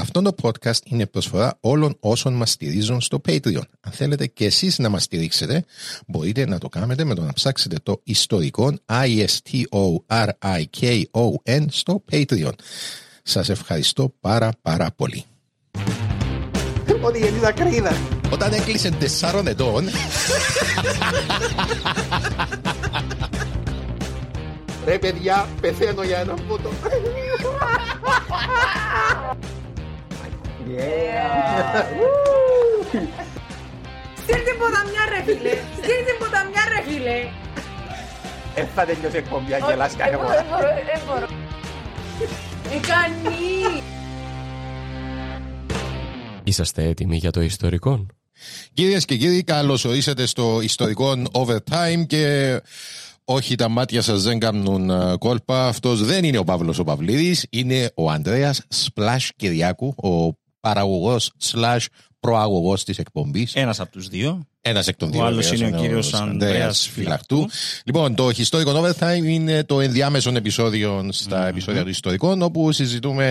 Αυτό το podcast είναι προσφορά όλων όσων μας στηρίζουν στο Patreon. Αν θέλετε και εσείς να μας στηρίξετε, μπορείτε να το κάνετε με το να ψάξετε το ιστορικό I-S-T-O-R-I-K-O-N στο Patreon. Σας ευχαριστώ πάρα πάρα πολύ. Ότι γεννήσα κρίδα. Όταν έκλεισε τεσσάρων ετών, Ρε παιδιά, πεθαίνω για ένα φώτο. Στείλ την ποταμιά ρε φίλε. Στείλ την ποταμιά ρε φίλε. Δεν θα τελειώσει η εκπομπή, αν γελάς Δεν κάθε μπορώ, φορά. δεν μπορώ, δεν μπορώ. Ε, κάνει. Είσαστε έτοιμοι για το ιστορικό; κυρίες και κύριοι, καλώς ορίσατε στο ιστορικό Overtime και όχι τα μάτια σας δεν κάνουν ε, κόλπα. Αυτός δεν είναι ο Παύλος ο Παυλίδης, είναι ο Ανδρέας Σπλάς Κυριάκου, ο παραγωγός slash προαγωγός της εκπομπής. Ένας από τους δύο. Ένας εκ των Ο δύο. άλλος βεβαίως, είναι ο κύριος Ανδρέας Φυλακτού. Λοιπόν, το Historical Overtime είναι το ενδιάμεσο επεισόδιο στα επεισόδια του Ιστορικών, όπου συζητούμε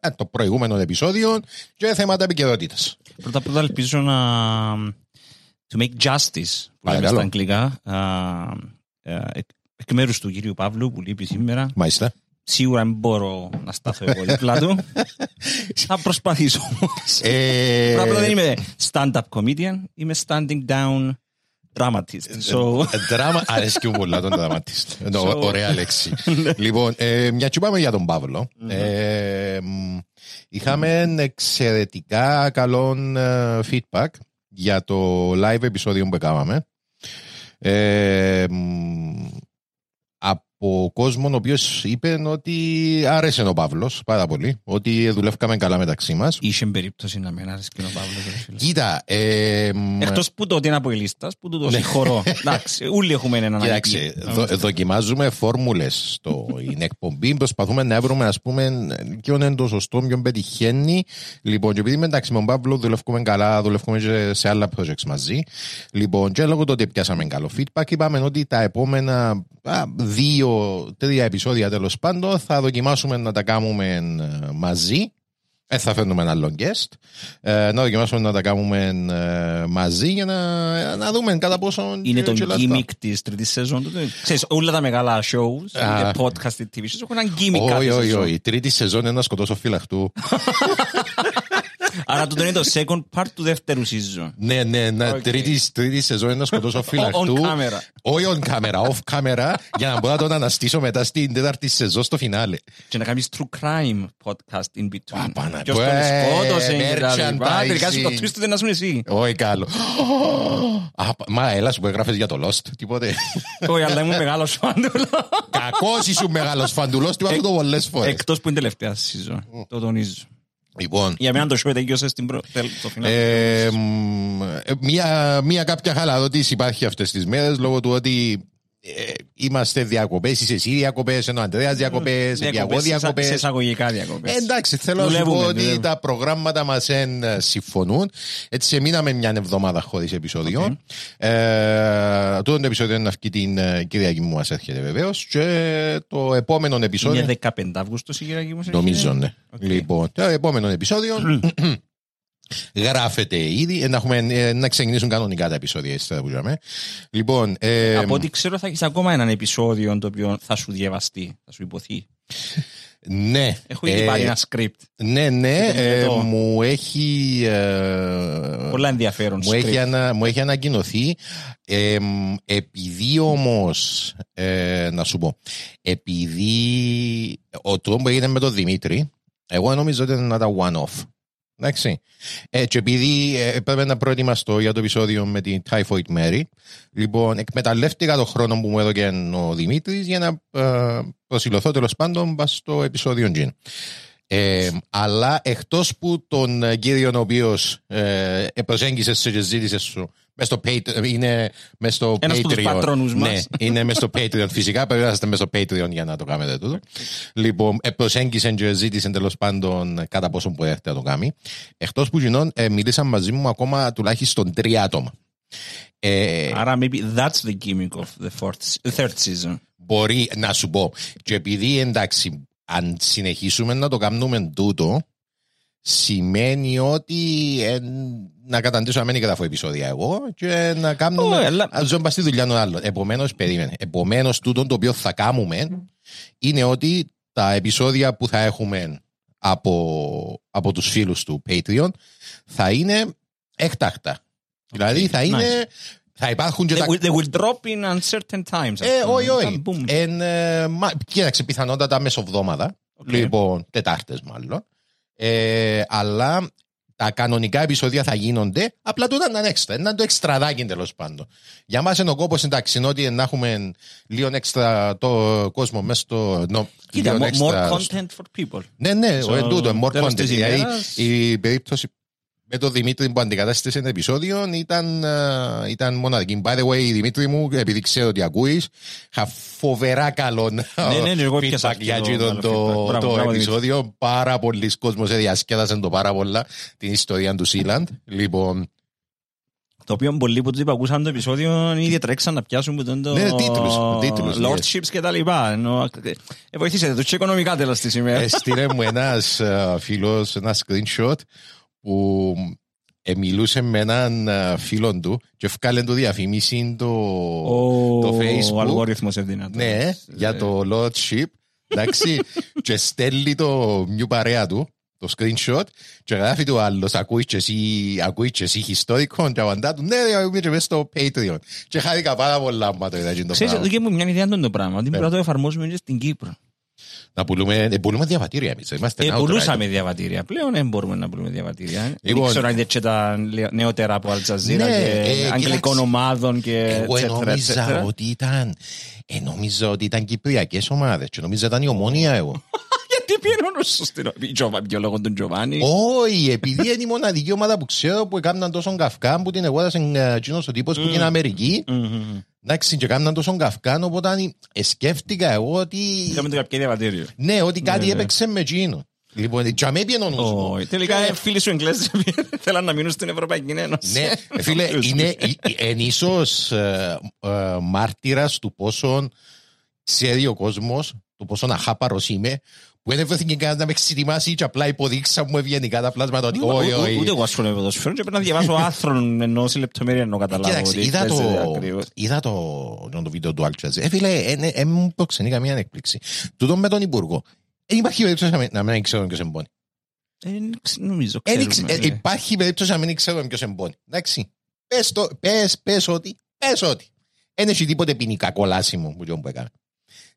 ε, το προηγούμενο επεισόδιο και θέματα επικαιρότητας. Πρώτα πρώτα ελπίζω να. To make justice, που λέμε Παρακαλώ. στα αγγλικά, α, ε, εκ- εκ μέρους του κυρίου Παύλου που λείπει σήμερα. Μάλιστα. Σίγουρα δεν μπορώ να στάθω εγώ δίπλα του. Θα προσπαθήσω όμω. Ε, Πρώτα απ' όλα δεν είμαι stand-up comedian, είμαι standing down dramatist. So, ε, Δράμα, αρέσκει μου πολλά τον δραματίστ. Είναι So- Ωραία λέξη. λοιπόν, ε, μια και πάμε για τον Παύλο. Ε, μ, είχαμε εξαιρετικά καλό ε, feedback για το live επεισόδιο που έκαναμε. Ε, μ, από κόσμο ο οποίος είπε ότι άρεσε ο Παύλος πάρα πολύ, ότι δουλεύκαμε καλά μεταξύ μας. είχε περίπτωση να μην άρεσε και ο Παύλος. ρε φίλε. Κοίτα, ε, μ, Εκτός που το ότι είναι από η λίστα, που του το συγχωρώ. Εντάξει, όλοι έχουμε έναν Κοίταξε, αναγκή. δο, δοκιμάζουμε φόρμουλες στην εκπομπή. Προσπαθούμε να βρούμε, ας πούμε, ποιο είναι το σωστό, ποιον πετυχαίνει. Λοιπόν, και επειδή με εντάξει, με τον Παύλο δουλεύουμε καλά, δουλεύουμε και σε άλλα projects μαζί. Λοιπόν, και λόγω του ότι πιάσαμε καλό feedback, είπαμε ότι τα επόμενα α, δύο, τρία επεισόδια τέλος πάντων θα δοκιμάσουμε να τα κάνουμε ε, μαζί. Δεν θα φέρνουμε ένα long guest. Ε, να δοκιμάσουμε να τα κάνουμε ε, μαζί για να, να δούμε κατά πόσο. Είναι το γελαστά. gimmick της τρίτης σεζόν του. Ξέρεις, όλα τα μεγάλα shows, Α. είτε podcast είτε TV shows, έχουν ένα gimmick Όχι, κάθε όχι, σεζόν. όχι. Η τρίτη σεζόν είναι να σκοτώσω φυλαχτού. Άρα τούτο είναι το second part του δεύτερου season. ναι, ναι, ναι. Οκ. Τρίτη, τρίτη σεζόν είναι να σκοτώσω φυλαχτού. On camera. Όχι on camera, off camera, για να μπορώ να τον αναστήσω μετά στην τέταρτη σεζόν στο φινάλε. Και να κάνεις true crime podcast in between. Α, πάνα, Ποιος τον ε, σκότωσε και τα λοιπά. merchandising. Τελικά σου το twist δεν ήσουν εσύ. Όχι καλό. Α, Μα έλα σου που έγραφες για το Lost, τίποτε. Όχι, αλλά ήμουν μεγάλος φάντουλο. Κακός ήσουν μεγάλος φαντουλός, τι είπα το πολλές φορές. Εκτός που είναι τελευταία season. Το τονίζω. Λοιπόν, Για μένα το show τελείωσε στην προ- τέλ- το φινάλ. Ε, μ, ε, μία, μία κάποια χαλαρότηση υπάρχει αυτές τις μέρες λόγω του ότι ε, είμαστε διακοπές, είσαι εσύ διακοπές, ενώ ο Αντρέας διακοπές, και εγώ Διακοπές, σε- Σε διακοπές. εισαγωγικά διακοπές. Ε, εντάξει, θέλω να σου πω Δουλεύουμε, ότι δουλεύουμε. τα προγράμματα μας δεν ε, συμφωνούν. Έτσι, μείναμε μια εβδομάδα χωρίς επεισόδιο. Ε, το επεισόδιο είναι να βγει την ε, Κυριακή μου, μα έρχεται βεβαίως. Και το επόμενο επεισόδιο. Είναι 15 Αυγούστου η Κυριακή μου. Νομίζω, ναι. Οκ. Λοιπόν, το επόμενο επεισόδιο Γράφεται ήδη. ε, Να, έχουμε, ε, να ξεκινήσουν κανονικά τα επεισόδια. ύστερα που είπαμε. Λοιπόν, ε, Από ό,τι ξέρω θα έχεις ακόμα έναν επεισόδιο το οποίο θα σου διαβαστεί, θα σου ειπωθεί. ναι. Έχω ήδη ε, πάρει ένα script. Ναι, ναι, Και ε, το- μου έχει. ε, Πολλά ενδιαφέρον μου, έχει script. ανα, μου έχει ανακοινωθεί. Ε, μ, επειδή όμως. Ε, να σου πω. Επειδή ο τρόπο που έγινε με τον Δημήτρη, εγώ νομίζω ότι ήταν ένα one-off. Εντάξει. Ε, και επειδή ε, έπρεπε να προετοιμαστώ για το επεισόδιο με την Typhoid Mary, λοιπόν, εκμεταλλεύτηκα τον χρόνο που μου έδωκε ο Δημήτρης για να ε, προσιλωθώ τέλος πάντων πας στο επεισόδιο Gin. Ε, αλλά εκτός που τον ε, κύριο ο οποίος ε, προσέγγισε σε και ζήτησε σου μες στο Patreon, είναι μες στο Ένας από τους Patreon. πατρόνους μας. Ναι, είναι μες στο Patreon. Φυσικά πρέπει να είστε μες στο Patreon για να το κάνετε τούτο. Λοιπόν, ε, προσέγγισε και ζήτησε τέλος πάντων κατά πόσο μπορείτε να το κάνει. Εκτός που γινών, ε, μίλησαν μαζί μου ακόμα τουλάχιστον τρία άτομα. Ε, Άρα maybe that's the gimmick of the fourth, the third season. μπορεί να σου πω. Και επειδή εντάξει, αν συνεχίσουμε να το κάνουμε τούτο, σημαίνει ότι ε, να καταντήσω να μην γράφω επεισόδια εγώ και να κάνουμε. Ω, αλλά- να ζω μπας στη δουλειά των άλλων. Επομένως, περίμενε. Επομένως, τούτο το οποίο θα κάνουμε είναι ότι τα επεισόδια που θα έχουμε από, από τους φίλους του Patreon θα είναι έκτακτα. Δηλαδή θα είναι. Θα υπάρχουν και They τα will, they will drop in uncertain times. ας ε, πούμε. όχι, όχι. Boom. Εν, ε, μα, κοίταξε, πιθανότατα μεσοβδόμαδα. Οκ. Λοιπόν, Τετάρτες μάλλον. Ε, αλλά τα κανονικά επεισόδια θα γίνονται. Απλά τούτα να είναι έξτρα. Να είναι το εξτραδάκι τέλος πάντων. Για μας είναι ο κόπος εντάξει, είναι ότι να έχουμε λίγο έξτρα το κόσμο μέσα στο. νο- Κοίτα, λίγο mo- έξτρα more στο- content for people. ναι, ναι, So, ο εν τούτο, more τέλος content. της Δηλαδή, ημέρας- η περίπτωση με τον Δημήτρη που αντικατάστησε ένα επεισόδιο ήταν, ε, ήταν μοναδική. By the way, Δημήτρη μου, επειδή ξέρω ότι ακούεις, είχα φοβερά καλό Ναι, ναι, ναι, εγώ πιάσα feedback και για το εκείνο καλό το, feedback. Μπράβο, το μπράβο, επεισόδιο. Πάρα πολλοί κόσμος διασκέδασαν το πάρα πολλά την ιστορία του Σίλαντ. Λοιπόν, Το οποίο πολλοί που τους είπα ακούσαν το επεισόδιο ήδη τρέξαν να πιάσουν που τον το Ναι, τίτλους, τίτλους, ναι. Lordships και τα λοιπά. Ενώ, ε, βοηθήσετε τους και οικονομικά τέλος της ημέρας. έστειλε μου ένας ε, φίλος ένα screenshot που ε, μιλούσε με έναν ε, φίλο του και ευκάλεν το διαφημίσει το, το Ο Facebook. αλγόριθμος ευδυνατός. Ναι, για το Lordship. Εντάξει, και στέλνει το μια παρέα του, το screenshot, και γράφει το άλλος, ακούεις και εσύ, ακούεις και εσύ ιστορικό, και απαντά του, ναι, ρε, είμαι και μέσα στο Patreon. Και χάρηκα πάρα πολλά άμα το είδα εκείνο το Ξέρεις, εδώ πράγμα. και μου μια ιδέα είναι το πράγμα. Ότι Ναι. πρέπει να το εφαρμόσουμε και στην Κύπρο. Να πουλούμε, ε, πουλούμε διαβατήρια εμείς, είμαστε Ε, outright. πουλούσαμε διαβατήρια. Πλέον δεν μπορούμε να πουλούμε διαβατήρια. Δεν Λοιπόν. ξέρω αν είναι και τα νεότερα από Αλτζαζίρα Ναι, και ε, αγγλικών κοίταξε. ομάδων και Εγώ et cetera, et νόμιζα cetera. ότι ήταν, ε, νόμιζα ότι ήταν κυπριακές ομάδες και νόμιζα ήταν η ομόνια εγώ. Γιατί πιένω σου στην βιολόγο του Τζοβάνι. Όχι, επειδή είναι η μοναδική ομάδα που ξέρω που έκαναν τόσο καυκά που την εγώρασε ε, εκείνος ο τύπος που την Αμερική. Εντάξει, και έκαναν τόσο καυκά, οπότε ε, σκέφτηκα εγώ ότι. Είχαμε το κάποιο διαβατήριο. Ναι, ότι κάτι Ναι, ναι. έπαιξε με εκείνο. Λοιπόν, και αμέ πιένω να σου πω. Όχι. Τελικά ε, φίλοι σου Εγγλέζοι θέλαν να μείνουν στην Ευρωπαϊκή Ένωση. Ναι, ε, φίλε, είναι ε, ε, εν ίσως ε, ε, μάρτυρας του πόσο ξέρει ο κόσμος, του πόσο αχάπαρος είμαι, που δεν βρέθηκε κανένας να με εξετοιμάσει και απλά υποδείξα μου ευγενικά τα πλάσματα ότι όχι, όχι. Ούτε εγώ ασχολούμαι με ποδοσφαίρο και πρέπει να διαβάσω άρθρο ενώ σε λεπτομέρεια να καταλάβω Κοίταξε, ότι είδα παίζεται το, ακριβώς. είδα το, το, το βίντεο του Αλτσαζέ. Ε, φίλε, δεν μου προξενεί καμία έκπληξη. Τούτο με τον Υπουργό. Δεν υπάρχει περίπτωση να μην- να μην ξέρω ποιος εμπόνει. Ε, ξ- Νομίζω, Ε, ξέρουμε. ε, ναι. Υπάρχει περίπτωση να μην ξέρω ποιος εμπόνει. Εντάξει. Πες, το, πες, πες ότι, πες ότι. Δεν έχει τίποτε ποινικά κολάσιμο που τζον που έκανε.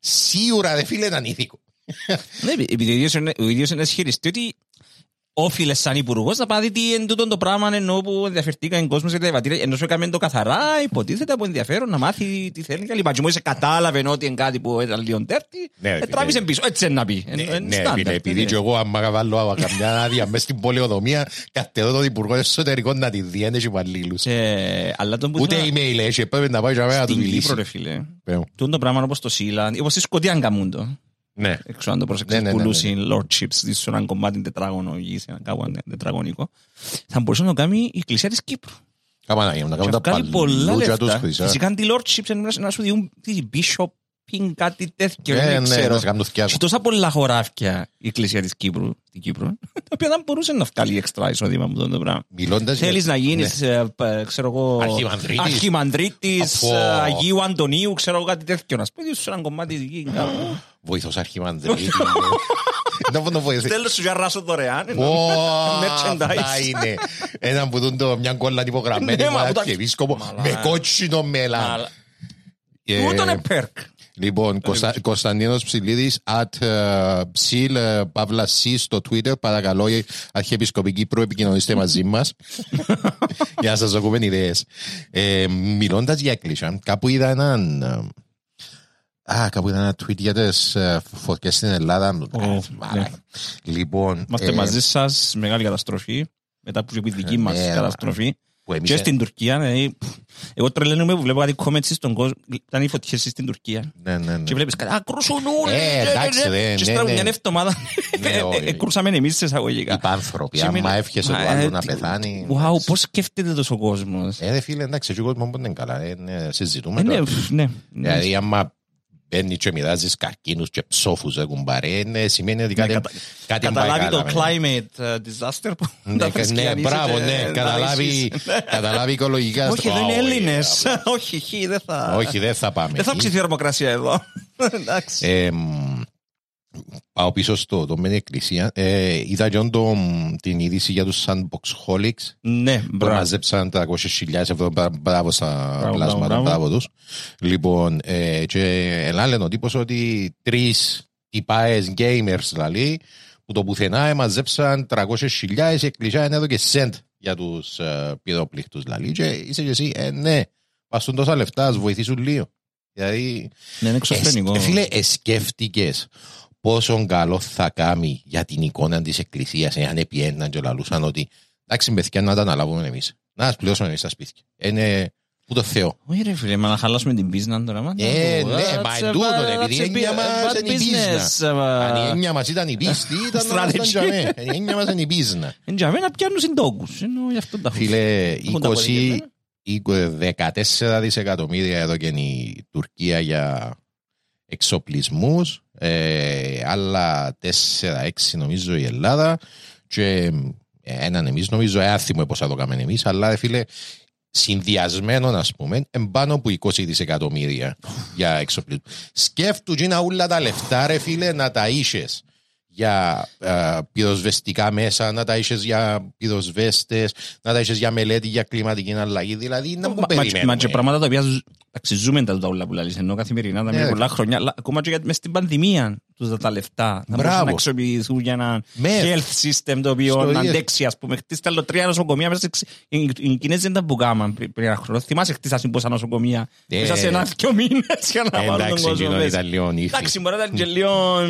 Σίγουρα, δε φίλε, ήταν ηθικό. Ναι, επειδή ο ίδιος είναι- ο ίδιος είναι ισχυριστή ότι όφιλε σαν υπουργός να πάει τι είναι τούτο το πράγμα ενώ που ενδιαφερθήκαν κόσμος για τα διαβατήρια ενώ σου έκαμε το καθαρά υποτίθεται από ενδιαφέρον να μάθει τι θέλει και λοιπά. Και μόλις κατάλαβε ότι είναι κάτι που ήταν λίγο τέρτη, Ναι, ε, φίλε. τράβησε πίσω. Έτσι είναι να πει. Ναι, Ε, ε, ναι, στάνταρ, φίλε, επειδή ναι. και εγώ άμα βάλω καμιά άδεια μέσα στην πολεοδομία, κατεδώ τον Υπουργό Εσωτερικών να τη δει, δεν έχει υπαλλήλους. Ε, Αλλά τον που Ούτε ήθελα- email έχει, πρέπει να πάει για μένα να του Στην Κύπρο μιλήσει. ρε φίλε. Πέω. Τούτο το πράγμα όπως το Σίλαν, όπως στη Σκοτία κάνουν το. Ναι. Έξω αν το προσέξεις, Ναι, ναι, ναι, πουλούσαν lordships σε έναν κομμάτι τετράγωνο γης, ένα κάπου τετραγωνικό. Θα μπορούσε να το κάνει η Εκκλησία της Κύπρου. Κάμανα να Και κάνουμε τα βγάλει πολλά παλούτια τους λεφτά. χρυσά. Φυσικά αντί lordships είναι να σου διούν τι bishop shopping, κάτι τέτοιο. Ε, δεν ναι, ξέρω. να σε κάνουν φτιάκο. Και τόσα πολλά χωράφια η Εκκλησία της Κύπρου, την Κύπρο, τα οποία δεν μπορούσε να βγάλει εξτρά εισόδημα από αυτό το πράγμα. Μιλώντας για- Θέλεις να γίνεις, ε, π- ξέρω εγώ, Αρχιμανδρίτης. αρχιμανδρίτης, Απο. ε, Αγίου Αντωνίου, ξέρω εγώ κάτι τέτοιο. Να σπίτι σου ένα κομμάτι εκεί. κάπου. Βοηθός αρχιμανδρίτη. Να πω να βοηθήσει. Θέλω σου για ράσο δωρεάν. ενώ. Πω, Merchandise. Αυτά είναι. Έναν που δουν το μια κόλλα υπογραμμένη Ναι, από μα, που τα- αρχιεπίσκοπο Μαλά. με κότσινο μέλα. Αλλά- Ε, Τούτο είναι perk. Λοιπόν, Κωνστα- Κωνσταντίνος Ψηλίδης, at ε, ψιλ, ε, παύλα C στο Twitter. Παρακαλώ, η Αρχιεπισκοπή Κύπρου, επικοινωνήστε μαζί μας για να σας δοκούμε ιδέες. Ε, μιλώντας για εκκλησία, κάπου είδα έναν... ε, Α, κάπου είδα ένα tweet για τις ε, φωτιές στην Ελλάδα. Α, μαλάκα. ναι. Λοιπόν, Είμαστε ε, μαζί σας, μεγάλη καταστροφή. Μετά που η δική μας ναι, καταστροφή. Που εμείς, Και ε, στην Τουρκία, δηλαδή, πφ, εγώ τρελαίνομαι που βλέπω κάτι comments στον κόσμο, ήταν οι φωτιές στην Τουρκία. Ναι, ναι, ναι. Και βλέπεις κάτι, α, κρούσουν όλοι. Ε, ναι, εντάξει, ναι, ρε, Και ναι, στραβούν ναι. μια εβδομάδα, Ναι, όχι. ε, κρούσαμε εμείς σε εισαγωγικά. Υπάνθρωποι. Και Άμα μιλά- εύχεσαι Μα, του άλλου ε, να τι- πεθάνει. Wow, εντάξει. πώς σκέφτεται τόσο ο κόσμος; Ε, ρε φίλε, εντάξει, ο κόσμος δεν είναι καλά. ε, ναι, συζητούμε Ε, ναι, τώρα. πφ, ναι. Δηλαδή, άμα μπαίνει και μοιράζεις καρκίνους και ψόφους, ρε κουμπάρε, ναι, σημαίνει ότι κάτι, κατα- κάτι δεν πάει Καταλάβει το καλά, ναι. climate ε, disaster που Ναι, τα κα- ναι, φρεσκιανίζεται, μπράβο, ναι, ε, καταλάβει, να ζήσεις. καταλάβει οικολογικά. Όχι, εδώ είναι Ω, Έλληνες. ε, Όχι, χι, δεν θα... Όχι, δεν θα πάμε. Δεν θα εκεί. ψηθεί η θερμοκρασία εδώ. Εντάξει. Ε, μ, πάω πίσω στο το μεν εκκλησίας. Ε, είδα και το, μ, την είδηση για τους sandboxholics Ναι, που μπράβο. μαζέψαν 300.000 ευρώ. Μπρα- Μπράβο στα Μπράβο, πλάσματα, μπράβο. μπράβο τους. Λοιπόν, ε, και ελά λένε ο τύπος ότι τρεις τυπάες gamers δηλαδή, που το πουθενά εμαζέψαν 300.000 η εκκλησία είναι εδώ και σεντ για τους ε, πυροπλήκτους δηλαδή. Και είσαι και εσύ, ε, ναι, παστούν τόσα λεφτά, ας βοηθήσουν λίγο. Δηλαδή, Ναι, είναι εξωφρενικό. ε, φίλε, εσκέφτηκες πόσο καλό θα κάνει για την εικόνα της εκκλησίας εάν επιέναν και λαλούσαν ότι εντάξει παιδιά να τα αναλάβουμε εμείς. Να τις πληρώσουμε εμείς τα σπίτια. Είναι που το Θεό. Όχι ρε φίλε, μα να χαλάσουμε την πίσνα τώρα. μα, Ε, να- ναι, that's μα a εν τούτο, bad- ρε, επειδή that's a η έννοια bit- μας bad είναι η business, πίσνα. ε, Αν η έννοια μας ήταν η πίστη, ήταν να ήμασταν Strategy. για μέ. Η έννοια μας είναι η πίσνα. Εν για μένα πιάνουν συντόκους. Ενώ γι' αυτό τα έχω. Φίλε, Έχουν τα 20, αποδεδειγμένα. 14 δισεκατομμύρια εδώ και η Τουρκία για εξοπλισμούς, ε, άλλα 4-6 νομίζω η Ελλάδα και ε, έναν εμείς νομίζω, ε, άθιμο πώς θα το κάνουμε εμείς, αλλά ε, φίλε, συνδυασμένο να πούμε, εμπάνω από 20 δισεκατομμύρια για εξοπλισμό. Σκέφτου και όλα τα λεφτά ρε φίλε να τα είσες για ε, πυροσβεστικά μέσα, να τα είσες για πυροσβέστες, να τα είσες για μελέτη για κλιματική αλλαγή. Δηλαδή, να Μα- μου μα- Μα και περιμένουμε. πράγματα τα οποία ζου- εντάξει, ζούμε τα όλα που λαλείς, ενώ καθημερινά τα Ναι, με ρε. πολλά χρόνια, αλλά ακόμα και για- μες στην πανδημία τους τα- τα λεφτά να μπορούσαν Μπράβο. να αξιοποιηθούν για ένα Μες. health system το οποίο Στο να ίδιο. αντέξει, ας πούμε. Χτίστε άλλο τρία νοσοκομεία μέσα σε εξ- οι οι Κινέζοι δεν τα που κάμαν πριν πριν ένα χρόνο. Θυμάσαι χτίσασαν πόσα νοσοκομεία Ε. μέσα σε ένα δυο μήνες για να Ε, βάλουν τον Εντάξει, κόσμο εκείνο μέσα. ήταν λίγο νύχτη. Εντάξει, μπορεί να ήταν και λίγο...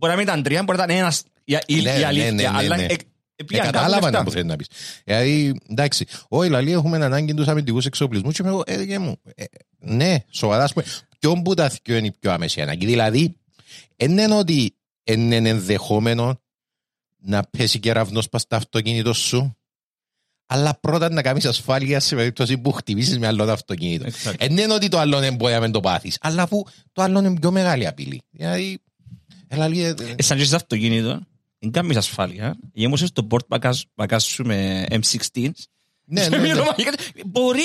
Μπορεί να μην ήταν τρία, μπορεί να ήταν ένας, η, η, Ναι, η ναι, αλήθεια. ναι, ναι, Αλλά ναι. ε, Ε, πήγαν κάπου κατάλαβα λεφτά. να που θέλεις να πεις. Δηλαδή, εντάξει, όχι, λαλή, έχουμε ανάγκη τους αμυντικούς εξοπλισμούς και είμαι εγώ, ε, γε μου, ε, ναι, σοβαρά, ας πούμε, ποιον που τα θυκιο είναι η πιο άμεση ανάγκη. Δηλαδή, δεν είναι ότι είναι ενδεχόμενο να πέσει κεραυνός πας στο αυτοκίνητο σου, αλλά πρώτα να κάνεις ασφάλεια σε περίπτωση που χτυπήσεις με άλλο το αυτοκίνητο. Exactly. Δεν είναι ότι το άλλο δεν μπορεί να μην το πάθεις, αλλά αφού το άλλο είναι πιο μεγάλη απειλή. Δηλαδή, έλα λίγε... Ε, σαν και σε αυτοκίνητο, δεν κάνεις ασφάλεια. Γέμωσες το port μπακάς- μπακάς σου με M16. Ναι, Και ναι, ναι. μιλώ, Μπορεί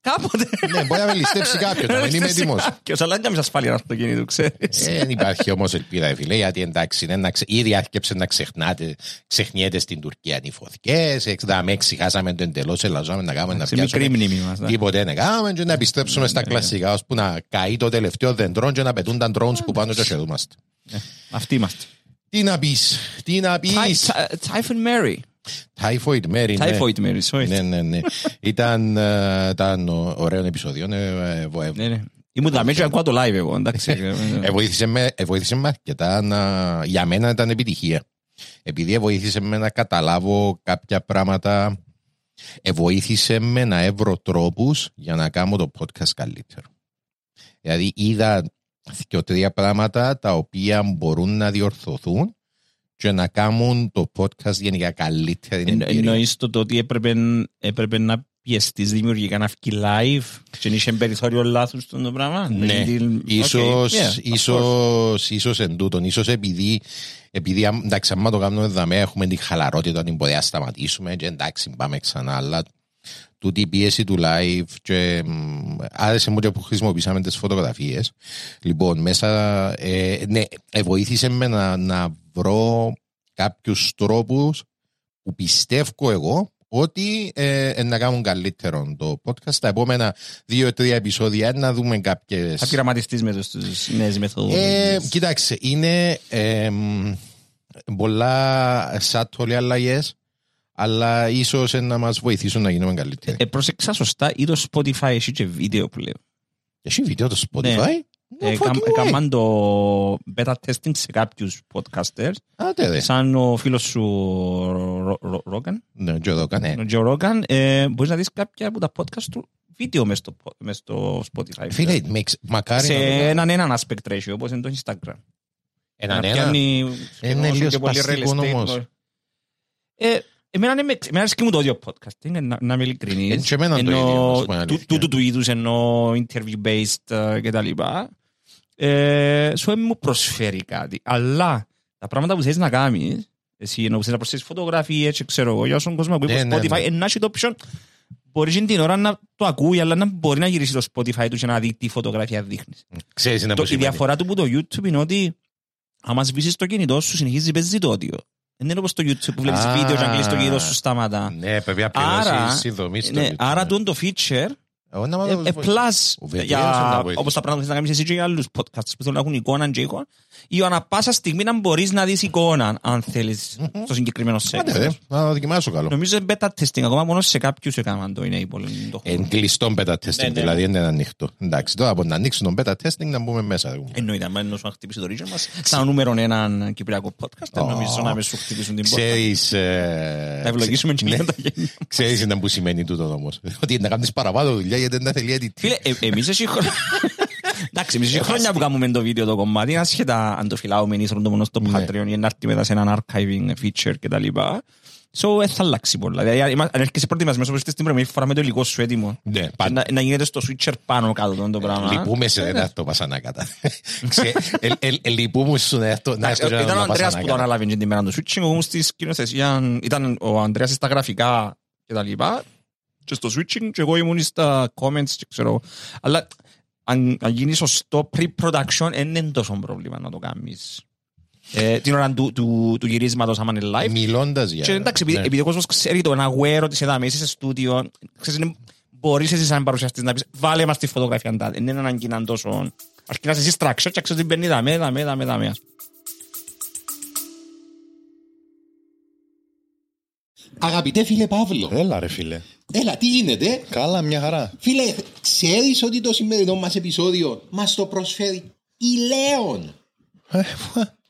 κάποτε. Ναι, μπορεί να με ληστέψει κάποιος, να μην είμαι έτοιμος. Κάποιος, αλλά δεν κάνεις ασφάλεια αυτοκίνητο, ξέρεις. Δεν υπάρχει όμως ελπίδα, ρε φίλε, γιατί εντάξει, είναι να ξε... ήδη άρχισε να ξεχνάτε, ξεχνιέται στην Τουρκία οι φωτιές. Εξδάμε, ξεχάσαμε το εντελώς, ελαζάμε να κάνουμε να Σε μικρή πιάσουμε. μνήμη μας. ναι. Τίποτε δεν κάνουμε και να επιστρέψουμε στα κλασικά, ώσπου να καεί το τελευταίο δεντρό και να πετούν τα drones που πάνω και χαιρούμαστε. Αυτοί είμαστε. Τι να πεις, τι να πεις. Typhoon Mary. Typhoid Mary. ναι. Typhoid Mary, sorry. Ναι, ναι, ναι. Ήταν, ε, ήταν ω- ωραίο επεισόδιο. ναι, ε, βο- ε, Ναι, ναι. Ήμουν τα μέτια ακούω το live εγώ, εντάξει. Ε, βοήθησε με, ε, βοήθησε με αρκετά να, για μένα ήταν επιτυχία. Επειδή ε, βοήθησε με να καταλάβω κάποια πράγματα, ε, βοήθησε με να έβρω τρόπους για να κάνω το podcast καλύτερο. Δηλαδή είδα και τρία πράγματα τα οποία μπορούν να διορθωθούν και να κάνουν το podcast γενικά καλύτερη Εν- εμπειρία. Εννοείς το, το ότι έπρεπε, έπρεπε να πιεστής δημιουργικά να βγει live και να είχε περιθώριο λάθους στον το πράγμα. Ναι, Γιατί- ίσως, Okay, yeah, of course. ίσως, ίσως εν τούτον, ίσως επειδή, επειδή αμ- εντάξει, άμα το κάνουμε δαμέ, έχουμε τη χαλαρότητα την ποδιά σταματήσουμε και εντάξει, πάμε ξανά, αλλά τούτη η πίεση του live και μ, άρεσε μου και που χρησιμοποιήσαμε τις φωτογραφίες. Λοιπόν, μέσα, ε, ναι, ε, βοήθησε με να, να βρω κάποιους τρόπους που πιστεύω εγώ ότι ε, ε, να κάνουν καλύτερο το podcast. Τα επόμενα δύο-τρία επεισόδια να δούμε κάποιες... Θα πειραματιστείς με τις νέες μεθόδους. Ε, κοίταξε, είναι ε, μ, πολλά σάτολοι αλλαγέ, αλλά ίσως να μας βοηθήσουν να γίνουμε καλύτεροι. Ε, πρόσεξα σωστά, ή το Spotify έχει και βίντεο πλέον. Έχει βίντεο το Spotify; Ναι. No Ε, fucking way. Έκαναν το beta testing σε κάποιους podcasters, Άντε ρε. σαν ο φίλος σου ο Ρο- Ρόγκαν, Ναι, και εδώ κάνε. ο Τζο Ρόγκαν, ε, μπορείς να δεις κάποια από τα podcast του βίντεο μες στο, μες στο Spotify. Φίλε, makes- μακάρι σε να το κάνω. έναν έναν aspect ratio, όπως είναι το Instagram. Έναν Να ένα. πιάνει Είναι σχεδόν λίγο και πολύ σπαστικό real estate. όμως. Ε, Εμένα είναι με- εμένα αρέσκει μου το audio podcasting, να, να είμαι ειλικρινής. Ε, και εμένα το Ενώ ίδιο, να σου πω του- αλήθεια. Τούτου του είδους ενώ interview-based ε, και τα λοιπά. Ε, σου δεν μου προσφέρει κάτι. Αλλά τα πράγματα που θέλεις να κάνεις, εσύ ενώ που θέλεις να προσθέσεις φωτογραφίες και ξέρω εγώ, για όσον κόσμο που Ναι, είπες ναι, Spotify, ναι. ε, να έχει το option Μπορείς την ώρα να το ακούει, αλλά να μπορεί να γυρίσεις το Spotify του και να δει τι φωτογραφία δείχνεις. Ξέρεις είναι Το, που η διαφορά του που το YouTube είναι ότι άμα σβήσεις το κινητό σου συνεχίζεις παίζεις το audio. Δεν είναι όπως το YouTube που βλέπεις Α. βίντεο και αν κλείσεις το κινητό σου σταματά. Ναι, πρέπει να Άρα, πληρώσεις συνδρομή στο ναι, YouTube. άρα τούτο το feature Εγώ να μάθω ε, να ε, το plus Ο βεβαίως για, να βοηθήσει. όπως τα πράγματα που θες να κάνεις εσύ και για άλλους podcasts που θέλουν να έχουν εικόνα και εικόνα ή ανα πάσα στιγμή να μπορείς να δεις εικόνα αν θέλεις στο συγκεκριμένο Άντε ρε, segment. να το δοκιμάσω καλό. Νομίζω είναι beta testing ακόμα μόνο σε κάποιους έκαναν το enable. το χρόνο. Εν κλειστό beta testing, Ναι, ναι, δηλαδή δεν είναι ανοιχτό. Εντάξει, τώρα από να ανοίξουν τον beta testing να μπούμε μέσα. Εννοείται, αν εννοούσαν να χτυπήσει το region μας σαν νούμερο έναν κυπριακό podcast, δεν νομίζω να με σου χτυπήσουν την πόρτα. Ξέρεις... ε, Θα ευλογήσουμε και ναι. για τα γένεια. Ξέρεις είναι που σημαίνει τούτο όμως. Ότι να κάνεις παραπάνω δουλειά γιατί δεν τα θέλει editing. Φίλε, ε, εμείς εσύ χρόνια... Εντάξει, εμείς εσύ χρόνια που κάνουμε το βίντεο το κομμάτι, ασχετά αν το φυλάουμε ή θέλουν το μόνο στο Ναι. Patreon ή να έρθει μετά σε έναν archiving feature και τα λοιπά. So, ε, θα αλλάξει πολλά. Δηλαδή, αν αν έρχεσαι προετοιμασμένος όπως είστε στην πρώτη φορά με το υλικό σου έτοιμο, Ναι, και πάντα. να, να γίνεται στο switcher πάνω κάτω το πράγμα. Λυπούμε σε δεν έρθω πασανάκατα. Ξέ- ε, ε, ε, Λυπούμε σου να έρθω να Εντάξει, έρθω και Ήταν ο να Ανδρέας που το πασανάκατα. ανάλαβε και την μέρα του switching, εγώ ήμουν στη σκηνοθεσία, ήταν ο Ανδρέας στα γραφικά και τα λοιπά και στο switching και εγώ ήμουν στα comments και ξέρω. Αλλά αν, αν γίνεις σωστό pre-production δεν είναι τόσο πρόβλημα να το κάνεις. Ε, την ώρα του, του, του γυρίσματος άμα είναι live. Μιλώντας για... Και εντάξει, επειδή, ναι. επειδή ο κόσμος ξέρει το ένα aware ότι είσαι εδώ μέσα σε στούντιο, ξέρεις, είναι- μπορείς εσύ σαν παρουσιαστής να πεις βάλε μας τη φωτογραφία τάδε. Δεν είναι ανάγκη να είναι τόσο... Αρκεί να είσαι εσύ structure και ξέρεις ότι μπαίνει δαμέ, δαμέ, δαμέ, δαμέ. Αγαπητέ φίλε Παύλο, Έλα ρε φίλε. έλα τι γίνεται; Καλά, μια χαρά. Φίλε, ξέρεις ότι το σημερινό μας επεισόδιο μας το προσφέρει η Λέων; Ε,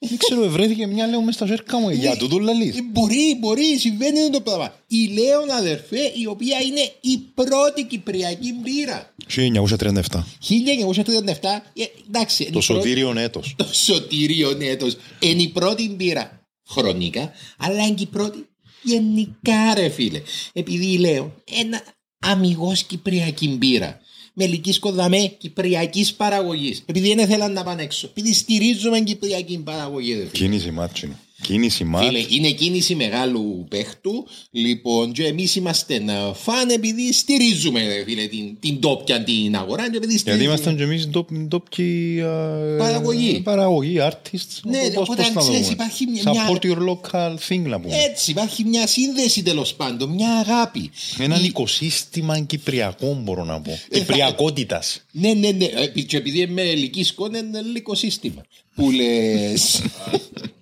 Δεν ξέρω, βρέθηκε μια λέω μες στα ζέρκα μου. Για τούτο λαλείς. Ε, Μπορεί, μπορεί, συμβαίνει το πράγμα. Η Λέων αδερφέ, η οποία είναι η πρώτη κυπριακή μπύρα. 1937. 1937, ε, εντάξει. είναι Το η πρώτη- σωτήριον έτος. Το σωτήριο έτος. Είναι η πρώτη μπύρα χρονικά, αλλά είναι και η πρώτη γενικά ρε φίλε. Επειδή λέω ένα αμυγός κυπριακή μπύρα. Με ηλική σκοδαμέ κυπριακής παραγωγής. Επειδή δεν ήθελαν να πάνε έξω. Επειδή στηρίζουμε κυπριακή παραγωγή. Ρε φίλε. Κίνηση μάτσινο. Κίνηση μάτς. Φίλε, είναι κίνηση μεγάλου παίχτου. Λοιπόν, και εμείς είμαστε ε, φαν επειδή στηρίζουμε ρε φίλε, την, την τόπια την αγορά. Και επειδή Γιατί στηρίζουμε- ήμασταν και εμείς ντόπ- ντόπιοι α, Παραγωγή. Παραγωγή, artists. Ναι, Πώς- πώς οπότε να ξέρεις, δούμε. υπάρχει μια- μια- Support your local thing να πούμε. Έτσι, υπάρχει μια σύνδεση τέλος πάντων, μια αγάπη. Έναν Η- οικοσύστημα κυπριακό μπορώ να πω. Ε, θα- Κυπριακότητας. Ναι, ναι, ναι. Ε, Και επειδή είμαι ελική σκόνη, είναι ελληνικό σύστημα. Που λες.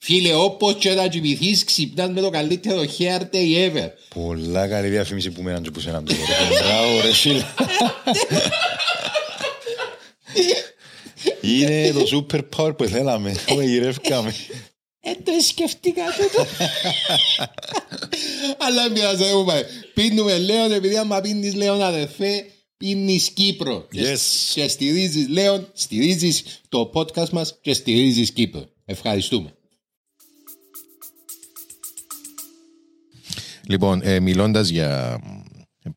Φίλε, όπως και να κοιμηθείς, ξυπνάς με το καλύτερο hair day ever. Πολλά καλή διαφήμιση που μέναν και που σέναν τώρα. Μπράβο ρε φίλε. Είναι το super power που θέλαμε. Που γυρεύκαμε. Δεν το σκεφτήκα τούτο. Αλλά μοιάζει να πούμε. Πίνουμε Λέον επειδή άμα πίνεις Λέον αδερφέ πίνεις Κύπρο. Και- Yes. Και στηρίζεις Λέον, στηρίζεις το podcast μας και στηρίζεις Κύπρο. Ευχαριστούμε. Λοιπόν, ε, μιλώντας για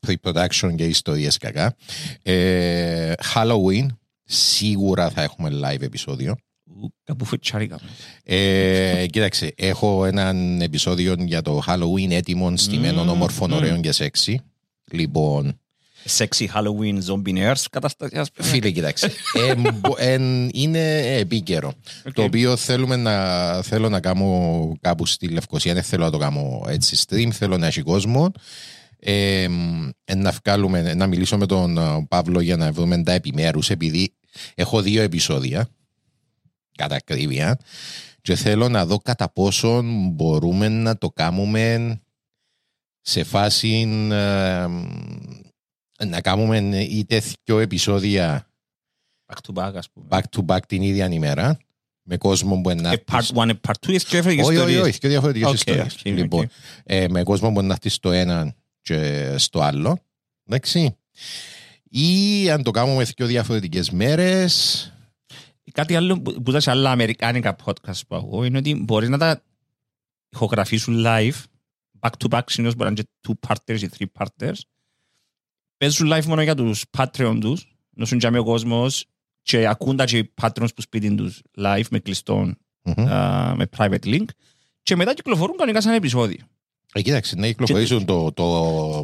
pre-production και ιστορίες κακά, ε, Halloween σίγουρα θα έχουμε live επεισόδιο. Ου, Κάπου φετσάρικα. Ε, κοίταξε, έχω έναν επεισόδιο για το Halloween έτοιμο, στημένων, όμορφων, ωραίων και σεξι. Λοιπόν, Sexy Halloween zombie nurse κατάσταση, ας πούμε. φίλε, κοίταξε. ε, μπο- εν- είναι επίκαιρο. Το οποίο θέλουμε να, θέλω να κάνω κάπου στη Λευκοσία. Δεν θέλω να το κάνω έτσι stream. Θέλω να έχει κόσμο. Ε, ε, να, βγάλουμε, να μιλήσω με τον ε, Παύλο για να βρούμε τα επιμέρους επειδή έχω δύο επεισόδια κατά ακρίβεια και θέλω να δω κατά πόσον μπορούμε να το κάνουμε σε φάση ε, να κάνουμε είτε δύο επεισόδια Back to back, ας πούμε. back to back την ίδια ημέρα με κόσμο που είναι Ε, Part 1 και part 2 είναι και διαφορετικές όχι, όχι, ιστορίες. όχι, και διαφορετικές Οκ, ιστορίες. οκ, Λοιπόν, οκ. ε, με κόσμο που να έρθει στο ένα και στο άλλο. Εντάξει. Ή αν το κάνουμε δύο διαφορετικές μέρες. Κάτι άλλο που που τα σε άλλα αμερικάνικα podcast που ακούω είναι ότι μπορείς να τα ηχογραφήσουν live back to back συνήθως μπορεί να είναι και two parters ή three parters παίζουν live μόνο για τους Patreon τους να σου ο κόσμος και ακούν τα και οι Patreons που σπίτι τους live με κλειστό Μμμ. α, με private link και μετά κυκλοφορούν κανονικά σαν επεισόδιο. Ε, κοίταξε, να κυκλοφορήσουν το, το,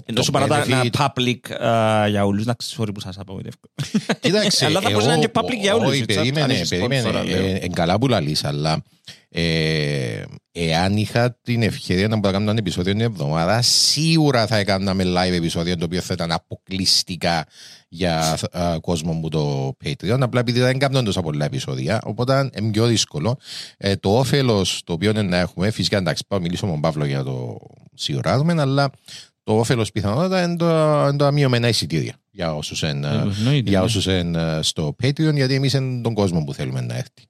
Ενώ το σου παρά τα- benefit. ένα public α, για όλους, να ξέρω που σας απογοητεύω. Κοίταξε, Αλλά θα μπορούσε να είναι και public για όλους, Όχι, έτσι, αν περίμενε, έχεις περίμενε. sponsor, λέω. Ε, εν καλά που λαλείς, αλλά ε, εάν είχα την ευκαιρία να μπορώ να κάνω ένα επεισόδιο την εβδομάδα, σίγουρα θα έκαναμε live επεισόδιο το οποίο θα ήταν αποκλειστικά για α, κόσμο που το Patreon. Απλά επειδή δεν κάνουν τόσα πολλά επεισόδια, οπότε είναι πιο δύσκολο. Ε, το όφελος το οποίο είναι να έχουμε, φυσικά εντάξει, πάω να μιλήσω με τον Παύλο για το σιγουράδουμε, αλλά το όφελος πιθανότατα είναι το, είναι το αμείωμενα εισιτήρια για όσους είναι Εννοείται, για ναι. όσους είναι στο Patreon, γιατί εμείς είναι τον κόσμο που θέλουμε να έρθει.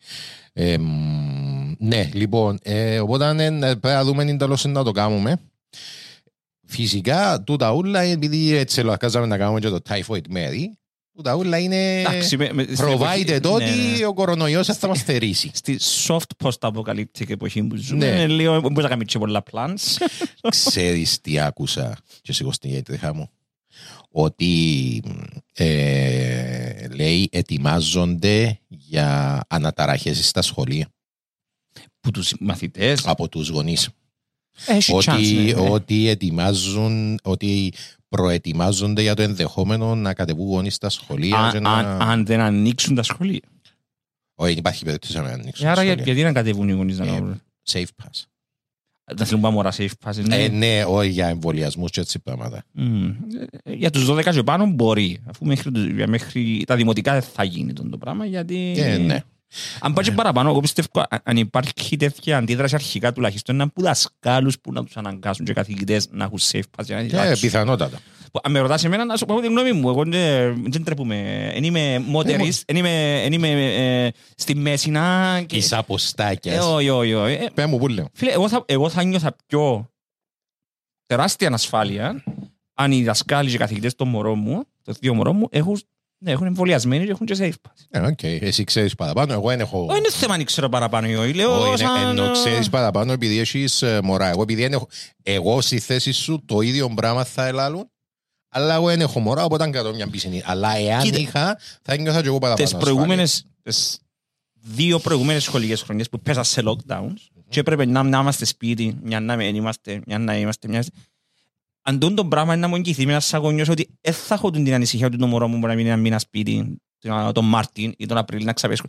Ε, μ, ναι, λοιπόν, ε, οπότε ε, πρέπει να δούμε τι τέλος να το κάνουμε. Φυσικά, τούτα ούλα, επειδή έτσι λογακάζαμε να κάνουμε και το Typhoid Mary, τούτα ούλα είναι Εντάξει, με- με- στην εποχή- provided ναι, ότι ναι. ο κορονοϊός θα μας θερήσει. στη soft post-apocalyptic εποχή που ζούμε, Ναι. είναι λίγο, μπορείς να κάνεις και πολλά plans. Ξέρεις τι άκουσα και σηκώ στην γιατρήχα μου; Ότι ε, λέει ετοιμάζονται για αναταραχές στα σχολεία που τους μαθητές από τους γονείς. έχει ότι, chance, ναι, ναι. ότι ετοιμάζουν, ότι προετοιμάζονται για το ενδεχόμενο να κατεβούν γονείς στα σχολεία. και αν, να... αν, αν δεν ανοίξουν τα σχολεία. Όχι, δεν υπάρχει περίπτωση να ανοίξουν Ε, Άρα τα για- σχολεία. γιατί να κατεβούν οι γονείς να Ε, κάνουν; Safe pass. Να θέλουν πάμε ώρα safe pass. ναι. Ε, ναι, όχι για εμβολιασμούς και έτσι πράγματα. Μμ. Ε, Για τους 12 και πάνω μπορεί. Αφού μέχρι, τους- για μέχρι τα δημοτικά δεν θα γίνει το, το πράγμα γιατί... Ε, ναι. Αν πάει και παραπάνω, εγώ πιστεύω α- αν υπάρχει τέτοια αντίδραση αρχικά τουλάχιστον είναι από δασκάλους που να τους αναγκάσουν και καθηγητές να έχουν safe pass. για να Ε, διδάξουν. πιθανότατα. Που Αν με ρωτάς εμένα, να σου πω τη γνώμη μου. Εγώ δεν δεν τρέπουμε. Δεν είμαι moderist, δεν είμαι, δεν είμαι ε, στη μέση να... και- Τις Ε, αποστάκες. όχι, όχι, όχι. Ε, Πες μου που λέω. Φίλε, εγώ θα, εγώ θα νιώθα πιο τεράστια ανασφάλεια αν οι δασκάλοι και οι καθηγητές των μωρών μου, των δύο μωρών μου, έχουν, ναι, έχουν εμβολιασμένοι και έχουν και safe pass. Ε, οκ. Εσύ ξέρεις παραπάνω, εγώ δεν έχω... Όχι, είναι θέμα αν ξέρω παραπάνω ή όχι. Λέω Όχι, σαν... είναι- ενώ ξέρεις παραπάνω επειδή έχεις ε, μωρά. Εγώ επειδή δεν έχω... Εγώ στη θέση σου το ίδιο πράγμα θα ελάλουν, αλλά εγώ δεν έχω μωρά, οπότε εννά κρατώ μια πισινή. Αλλά εάν Κοίτα. είχα, θα ένιωθα και εγώ παραπάνω. τις προηγούμενες, τις δύο προηγούμενες σχολικές χρονιές που πέσα σε lockdowns και έπρεπε να, να είμαστε σπίτι, μια να μην είμαστε, μια να είμαστε, μια... Αν τούτο το πράγμα είναι να μου εγγυηθεί με ένας σαγωνιός ότι δεν θα έχω την ανησυχία ότι το μωρό μου μπορεί να μείνει ένα μήνα σπίτι τον- τον Μάρτιν ή τον Απρίλιο να ξαπέσω.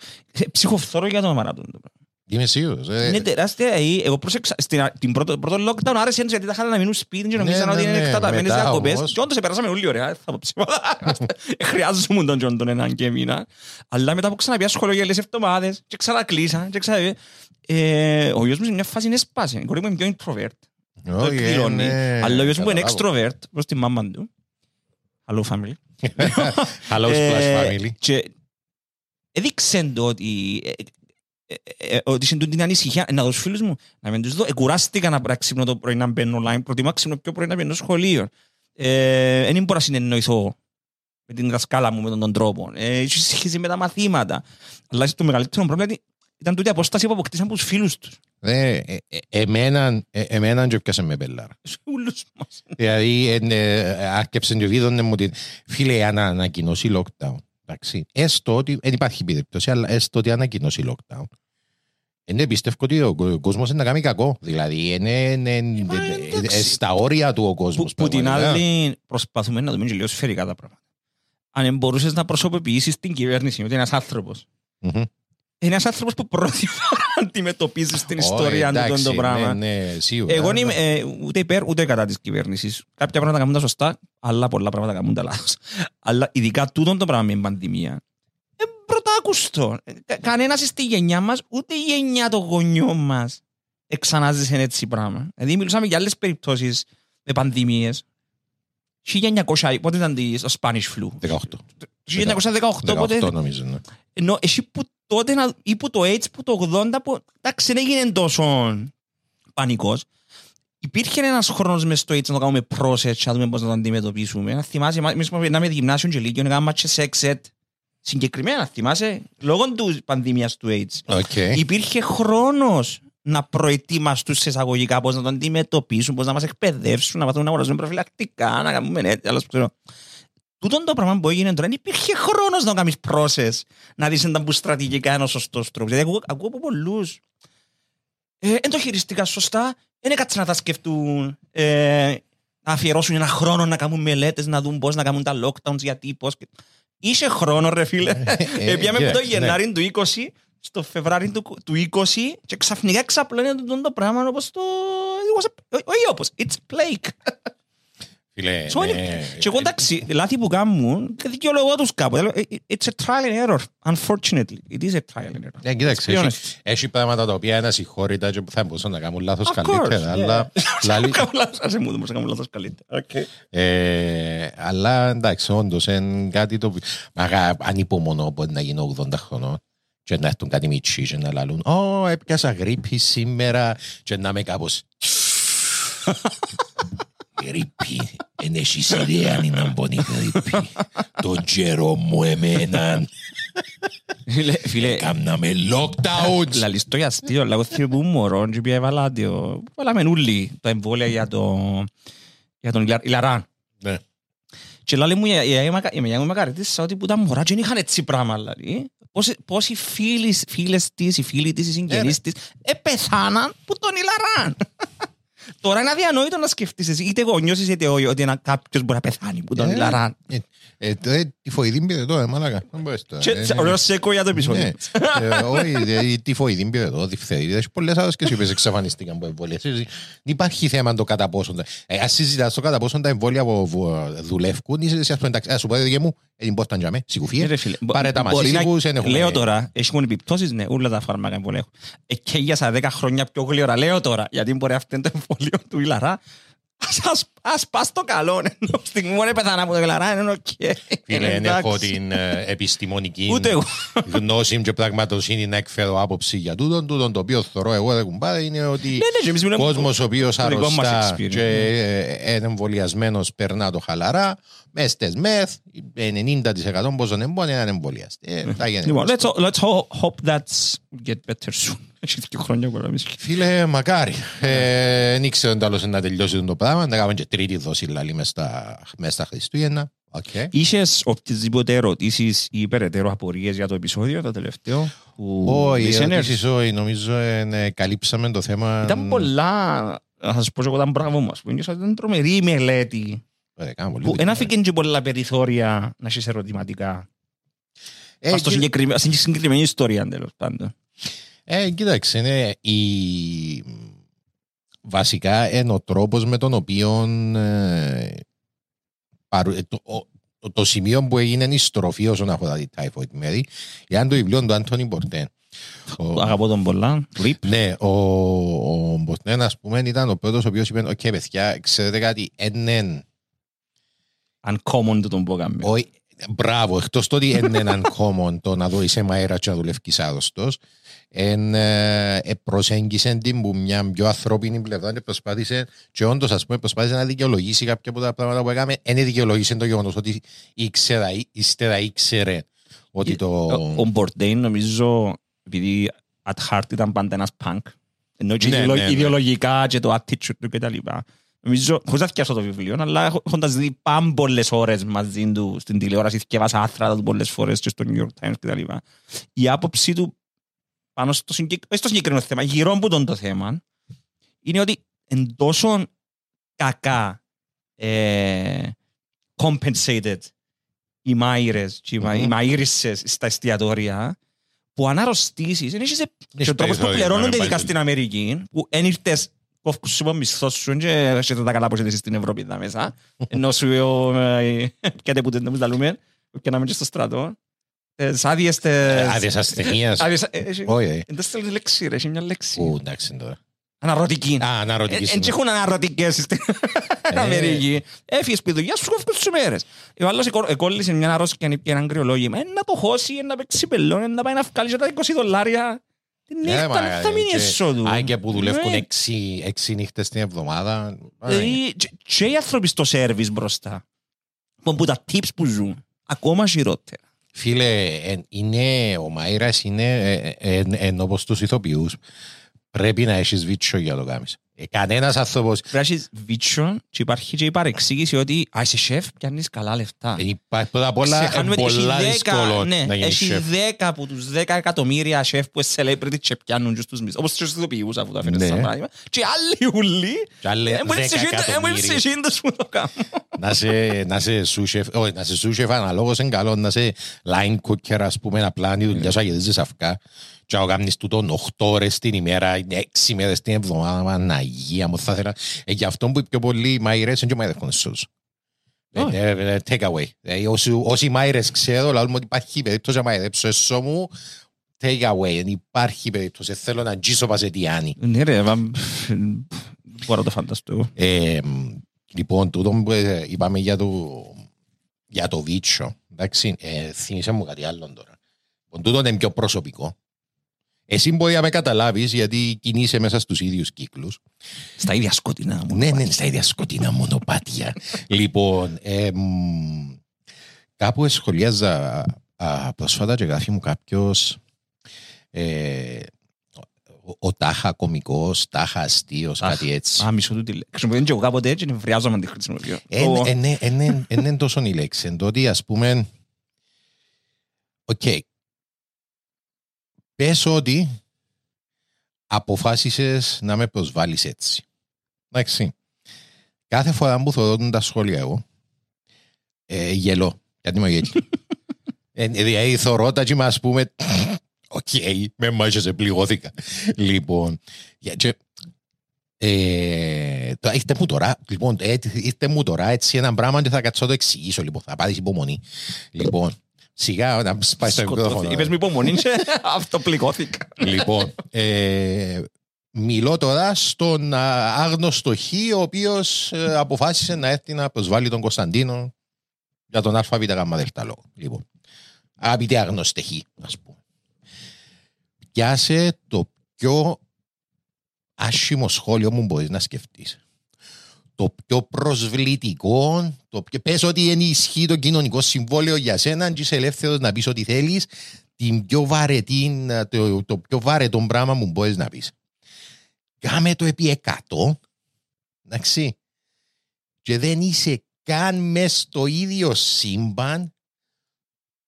Ψυχοφθόρω για το μάρατον. το πράγμα. Είμαι σίγουρος. ε. Είναι τεράστια. ε, Εγώ πρόσεξα στην, την πρώτο, πρώτο lockdown άρεσε έτσι γιατί τα είχαν να μείνουν σπίτι και Ναι, νομίζαν ναι, ότι είναι ναι. εκταταμένες Μετά διακοπές. όμως- Και όντως περάσαμε όλοι ωραία. δεν Θα πω ψήματα. Ε, Χρειάζομαι τον Τζον τον έναν και μήνα. Αλλά μετά που ξαναπιά σχολείο για λίγες εβδομάδες και ξανακλείσα και ξανα... Ε, ο γιος μου σε μια φάση είναι σπάση. Η κόρη μου είναι πιο introvert. Το Όχι, εκδηλώνει. ναι. Αλλά ο γιος μου είναι Καταλάβω. extrovert προς τη μάμα του. Hello family. Hello Ε, splash family. Και έδειξε το ότι ε, ε, ε, ότι σε την ανησυχία να δω στους φίλους μου να μην τους δω εκουράστηκα να ξύπνω το πρωί να μπαίνω online προτιμά ξύπνω πιο πρωί να μπαίνω σχολείο Ε, δεν μπορώ να συνεννοηθώ με την δασκάλα μου με τον, τον τρόπο ε, έχει σχέση με τα μαθήματα αλλά το μεγαλύτερο πρόβλημα ήταν- ήταν τούτη η απόσταση που αποκτήσαν από τους φίλους τους Ε, ε, ε, Εμέναν ε, εμέναν και έπιασε με πελάρα. Στους ούλους μας Δηλαδή, ε, ε, άρκεψε και βίδωνε μου ότι φίλε, αν ανακοινώσει lockdown. Εντάξει, έστω ότι δεν υπάρχει περίπτωση, αλλά έστω ότι ανακοινώσει lockdown. Είναι πιστεύω ότι ο κόσμος είναι να κάνει κακό. Δηλαδή, είναι, είναι, είναι- μα, είναι- εντάξει. στα όρια του ο κόσμος. που, που την άλλη προσπαθούμε να δούμε και λίγο σφαιρικά τα πράγματα αν μπορούσες να προσωποποιήσεις την κυβέρνηση ότι ένας άνθρωπος είναι ένας άνθρωπος που πρώτη φορά αντιμετωπίζεις την ιστορία του τον το πράγμα. Ναι, σίγουρα. Εγώ δεν είμαι ε, ούτε υπέρ ούτε κατά της κυβέρνησης. Κάποια πράγματα κάνουν τα σωστά, αλλά πολλά πράγματα κάνουν τα λάθος. Αλλά ειδικά τούτον το πράγμα με την πανδημία. Ε, πρωτάκουστο. Ε, κα- Κανένας στη γενιά μας, ούτε η γενιά των γονιών μας εξανάζησε έτσι πράγμα. Δηλαδή μιλούσαμε για άλλες περιπτώσεις με πανδημίες. 1900, πότε ήταν το Spanish flu; 18. 1918, πότε 18 νομίζω. ναι. ενώ εσύ που τότε να- ή που το AIDS που το 80 που εντάξει δεν έγινε τόσο πανικός υπήρχε ένας χρόνος μες στο AIDS να το κάνουμε process να δούμε πώς να το αντιμετωπίσουμε να θυμάσαι εμείς που περνάμε γυμνάσιο και λύκειο να κάνουμε και sex ed συγκεκριμένα θυμάσαι λόγω του πανδημίας του AIDS Οκ. υπήρχε χρόνος να προετοιμαστούν σε εισαγωγικά πώς να το αντιμετωπίσουν, πώς να μας εκπαιδεύσουν, να μάθουμε να αγοράζουμε προφυλακτικά, να κάνουμε έτσι, άλλος που ξέρω. Τούτον το πράγμα που έγινε τώρα, δεν υπήρχε χρόνος να κάνεις process, να δεις αν ήταν που στρατηγικά είναι ο σωστός τρόπος. Δηλαδή, ακούω, ακούω από πολλούς. Ε, δεν το χειριστήκα σωστά, δεν έκατσαν να τα σκεφτούν, ε, να αφιερώσουν ένα χρόνο να κάνουν μελέτες, να δουν πώς να κάνουν τα lockdowns, γιατί, πώς. και- Είσαι χρόνο ρε φίλε. ε, Επιάμε από το κοίταξε, ναι. Γενάρη του 20 στο Φεβράρι του, του 20 και ξαφνικά ξαπλώνει το, το πράγμα όπως το... it was a- Όχι όπως, it's plague. Φίλε, So, είναι- ναι. Και εγώ εντάξει, λάθη που κάνουν, και δικαιολογώ τους κάπου. Λέω, ε, It's a trial and error, unfortunately. It is a trial and error. Ναι, κοίταξε, Let's be έχει, honest. έχει πράγματα τα οποία είναι ασυγχώρητα και που θα μπορούσαν να κάνουν λάθος Of course, καλύτερα. yeah. Αλλά, λαλή- Κάνω λάθος, άσε μου, δεν μπορούσα να κάνω λάθος καλύτερα. ε, αλλά εντάξει, όντως είναι κάτι το οποίο μαγα, ανυπομονώ μπορεί να γίνω 80 χρονών και να έρθουν κάτι μητσί και να λαλούν «Ω, έπιασα γρήπη σήμερα» και να είμαι κάπως «Γρήπη, εν έχεις ιδέα αν είναι μπονή γρήπη, τον καιρό μου εμέναν, Φίλε, φίλε, κάμναμε lockdowns». Λαλείς το για αστείο, αλλά εγώ θυμάμαι που ήμουν μωρό και πήγα έβαλα το... Βάλαμε όλοι τα εμβόλια για, το... για τον Ιλα- Ιλαράν. Ναι. Και λέει μου, η γιαγιά μου η γιαγιά μου με καρετήσα ότι που τα μωρά και δεν είχαν έτσι πράγμα. Δηλαδή. Πόσοι, πόσοι φίλοι, φίλες της, οι φίλοι της, οι συγγενείς της, επεθάναν που τον Ιλαράν. Τώρα είναι αδιανόητο να σκεφτείς εσύ, είτε γονιός είσαι είτε όχι, ότι ένα κάποιος μπορεί να πεθάνει που τον Ε, Ιλαράν. Ε, ε, ε, τη φοηδή πήρε τώρα, μάλακα. Δεν μπορείς τώρα. Και Ε, τσα- ναι. ωραίος σέκο για το Ναι. επεισόδιο. Ε, Όχι, δηλαδή, τη φοηδή πήρε εδώ, διφθερίδα. Έχει πολλές άλλες και οι οποίες εξαφανίστηκαν από εμβόλια. Δεν υπάρχει θέμα το κατά πόσο. Ε, ας συζητάς το κατά πόσο τα εμβόλια που βου- δουλεύουν. Είσαι εσύ, ας πούμε, εντάξει, ας σου πω, δική μου, δεν μπορείς να τζάμε, Ε, σιγουφία. ρε φίλε, μπο- Πάρε τα μπορεί μαζί να- σίγουρους, δεν έχουμε- Λέω τώρα, έχουν επιπτώσεις, ναι, όλα τα φάρμακα εμβόλια έχουν. Ε, και για σαν 10 χρόνια πιο γλυόρα, λέω τώρα, γιατί μπορεί αυτό είναι το εμβόλιο του Ιλαρά. Ας, ας, ας πας το καλό, ενώ στιγμή μόνο πεθάνα από το Ιλαρά, είναι οκ. Φίλε, δεν Εντάξει. έχω την ε, επιστημονική Ούτε εγώ. γνώση και πραγματοσύνη να εκφέρω άποψη για τούτον. Τούτον το οποίο θεωρώ εγώ, δεν κουμπάρε, είναι ότι Ναι, ναι, και εμείς μιλάμε- κόσμος ο οποίος το δικό μας αρρωστά experience, και ε, είναι εμβολιασμένος περνά το χαλαρά. Μες στις μεθ, 90% πόσων εμπόνια εν ανεμβολίαστοι. Ε, τα γίνεται. Λοιπόν, let's, let's ho- hope that's get better soon. Έχει δύο χρόνια που να μην σκέφτομαι. Φίλε, μακάρι. Ε, Δεν ήξερα τέλος να τελειώσει το πράγμα. Να κάνουμε και τρίτη δόση λαλή μες στα, μες στα Χριστούγεννα. Οκ. Είχες οποιασδήποτε ερωτήσεις ή περαιτέρω απορίες για το επεισόδιο, το τελευταίο, που Όχι, listeners? ερωτήσεις όχι. Νομίζω ε, ναι, καλύψαμε το θέμα. Ήταν πολλά, να σας πω και εγώ ήταν μπράβο μας, που νιώσα ότι ήταν τρομερή η μελέτη, Ε, κάνω πολύ που δουλειά. δεν αφήκε και πολλά περιθώρια να έχεις ερωτηματικά. Ε, Ας το κοίτα- συγκεκριμέ- στην συγκεκριμένη ιστορία, τέλος πάντων. Ε, κοίταξε, είναι η... βασικά είναι ο τρόπος με τον οποίο ε, παρου- ε, το, ο- το, το σημείο που έγινε η στροφή όσον αφορά τη Typhoid Mary είναι το βιβλίο του Άντωνι Μπορτέν. Ο- Αγαπώ τον πολλά. Rip. ναι, ο, ο Μπορτέν ας πούμε ήταν ο πρώτος ο οποίος είπε «Οκ παιδιά, ξέρετε κάτι, έναν, Uncommon του τον που έκαμε. όχι, Μπράβο, εκτός το ότι είναι έναν common το να δω είσαι μαέρας και να δουλεύεις άδωστος, εν, ε, ε, προσέγγισε την που μια πιο ανθρώπινη πλευρά και προσπάθησε και όντως ας πούμε προσπάθησε να δικαιολογήσει κάποια από τα πράγματα που έκαμε δεν δικαιολογήσε το γεγονός ότι ήξερα, ύστερα ήξερε ότι το... Ο Bourdain νομίζω, επειδή at heart ήταν πάντα ένας punk, ενώ και Ναι, ιδεολο- ναι, ναι. ιδεολογικά και το attitude του κτλ. Νομίζω, χωρίς να θυκιάσω το βιβλίο, αλλά έχ- έχοντας δει πάρα πολλές ώρες μαζί του στην τηλεόραση, θυκεύασα άθρα του πολλές φορές και στο New York Times κτλ. Η άποψη του πάνω στο, συγκεκ... όχι στο συγκεκριμένο θέμα, γύρω από τον το θέμα, είναι ότι εν τόσο κακά ε, compensated οι μάιρες και οι μα- Μμμ. οι μαΐρισσες στα εστιατόρια που αν αρρωστήσεις, είναι και ο τρόπος που περιθώριο, πληρώνονται να ειδικά πάει στην Αμερική, που εν ήρθες κόφκους σου από μισθός σου και έχετε τα καλά πως είσαι στην Ευρώπη εδώ μέσα, ενώ σου ε, πιάτε που δεν τα λέμε, και να μην και στο στρατό. Τις άδειες... τις- Άδειες ασθενείας. Άδειες... ε, έχει- Όχι, ε. Δεν στέλνει λέξη ρε, έχει μια λέξη. Ου, εντάξει τώρα. Αναρωτική. Α, αναρωτική Εν στιγμή. έχουν αναρωτικές στην Ε. Αμερική. Έφυγες πει δουλειά σου κόφκους τις μέρες. Ο άλλος εκο- εκόλλησε μια αρρώσκια και έναν κρυολόγημα. Ε, να το χώσει, ε, να παίξει πελόν, ε, να πάει να βγάλει και τα 20 δολάρια. Την Ε, νύχτα μα, δεν θα μείνει και- έσω του. Αν και που δουλεύουν Ναι. έξι, έξι νύχτες την εβδομάδα. α, Δηλαδή, και- Και οι άνθρωποι στο σέρβις μπροστά. Που που τα tips που ζουν. Ακόμα χειρότερα. Φίλε, εν- είναι, ο Μάιρας είναι ε, ε, εν- εν όπως τους ηθοποιούς. Πρέπει να έχεις βίτσιο για να το κάνεις. Ε, κανένας άνθρωπος Πρέπει να έχεις βίτσιο και υπάρχει και η παρεξήγηση ότι «Α, είσαι σεφ, πιάνεις καλά λεφτά». δεν υπάρχει πρώτα απ' όλα Ξεχάνουμε είναι ότι έχει πολλά 10, δύσκολο ναι, να γίνεις έχεις σεφ. 10 από τους 10 εκατομμύρια σεφ που είναι celebrity και πιάνουν και στους μισθούς. Όπως τους ηθοποιούς αφού τα φέρνεις Ναι. σαν πράγμα. Και άλλοι ουλοί, Και άλλοι ε, μπορεί 10 σε εκείνο- ε, μπορεί σε εκατομμύρια. εκείνους που το κάνουν. να σε, να σε σούσεφ, όχι, να σε σούσεφ αναλόγως είναι καλό, να σε line cooker ας πούμε, απλά είναι η δουλειά σου αγεδίζεις αυκά και να κάνεις τούτον 8 ώρες την ημέρα, 6 μέρες την εβδομάδα, Παναγία μου θα ήθελα. Ε, γι' αυτό που πιο πολλοί μαϊρές είναι και μαϊρεύκονται στους. Ε, ε, ε, Take away. Ε, όσοι- Όσοι μάιρες ξέρω, λαλούν μου ότι υπάρχει περίπτωση να μαϊρέψω έσω μου, take away. Δεν υπάρχει περίπτωση. Θέλω να τζίσω παζετιάνι. Ναι ρε, μα, μπορώ να το φανταστώ εγώ. Ε, λοιπόν, τούτο που ε, είπαμε για το, για το βίτσο, εντάξει, ε, θύμισε μου κάτι άλλο τώρα. Λοιπόν, τούτο είναι πιο προσωπικό. Εσύ μπορεί να με καταλάβεις γιατί κινείσαι μέσα στους ίδιους κύκλους. Στα ίδια σκοτεινά μου. Ναι, ναι, στα ίδια σκοτεινά μονοπάτια. λοιπόν, ε, μ, κάπου σχολιάζα α, προσφάτα και γράφει μου κάποιος ε, ο, ο τάχα κομικός, τάχα αστείος, Αχ, κάτι έτσι. Α, μισό του τη λέξη. Χρησιμοποιώ και εγώ κάποτε έτσι, νευριάζομαι να τη χρησιμοποιώ. Το- Δεν είναι τόσο η λέξη. Εν τότε, ας πούμε, οκ, πες ότι αποφάσισες να με προσβάλλεις έτσι. Εντάξει. Κάθε φορά που θωρώ τα σχόλια εγώ, ε, γελώ. Γιατί είμαι γέλιος. ε, δηλαδή, θωρώ τα και είμαι, ας πούμε, οκ, με μάχεσαι, πληγώθηκα. λοιπόν, για- και ε, τώρα, ήρθε μου τώρα, λοιπόν, ε, ήρθε μου τώρα έτσι ένα πράγμα και θα κάτσω να το εξηγήσω, λοιπόν, θα πάρεις υπομονή. Λοιπόν, σιγά να σπάει στο Σκοτώθη. μικρόφωνο. Είπες μου υπομονή και αυτοπληγώθηκα. Λοιπόν, ε, μιλώ τώρα στον α, άγνωστο Χ, ο οποίος ε, αποφάσισε να έρθει να προσβάλλει τον Κωνσταντίνο για τον ΑΒΓ δελτα λόγο. Λοιπόν, αγαπητέ άγνωστε Χ, ας πούμε. Πιάσε το πιο άσχημο σχόλιο μου μπορείς να σκεφτείς. Το πιο προσβλητικό, το πιο... πες ότι ενισχύει το κοινωνικό συμβόλαιο για σένα και είσαι ελεύθερος να πεις ό,τι θέλεις την πιο βαρετή, το, το πιο βαρετό πράγμα που μπορείς να πεις. Κάμε το επί 100, εντάξει, και δεν είσαι καν μες στο ίδιο σύμπαν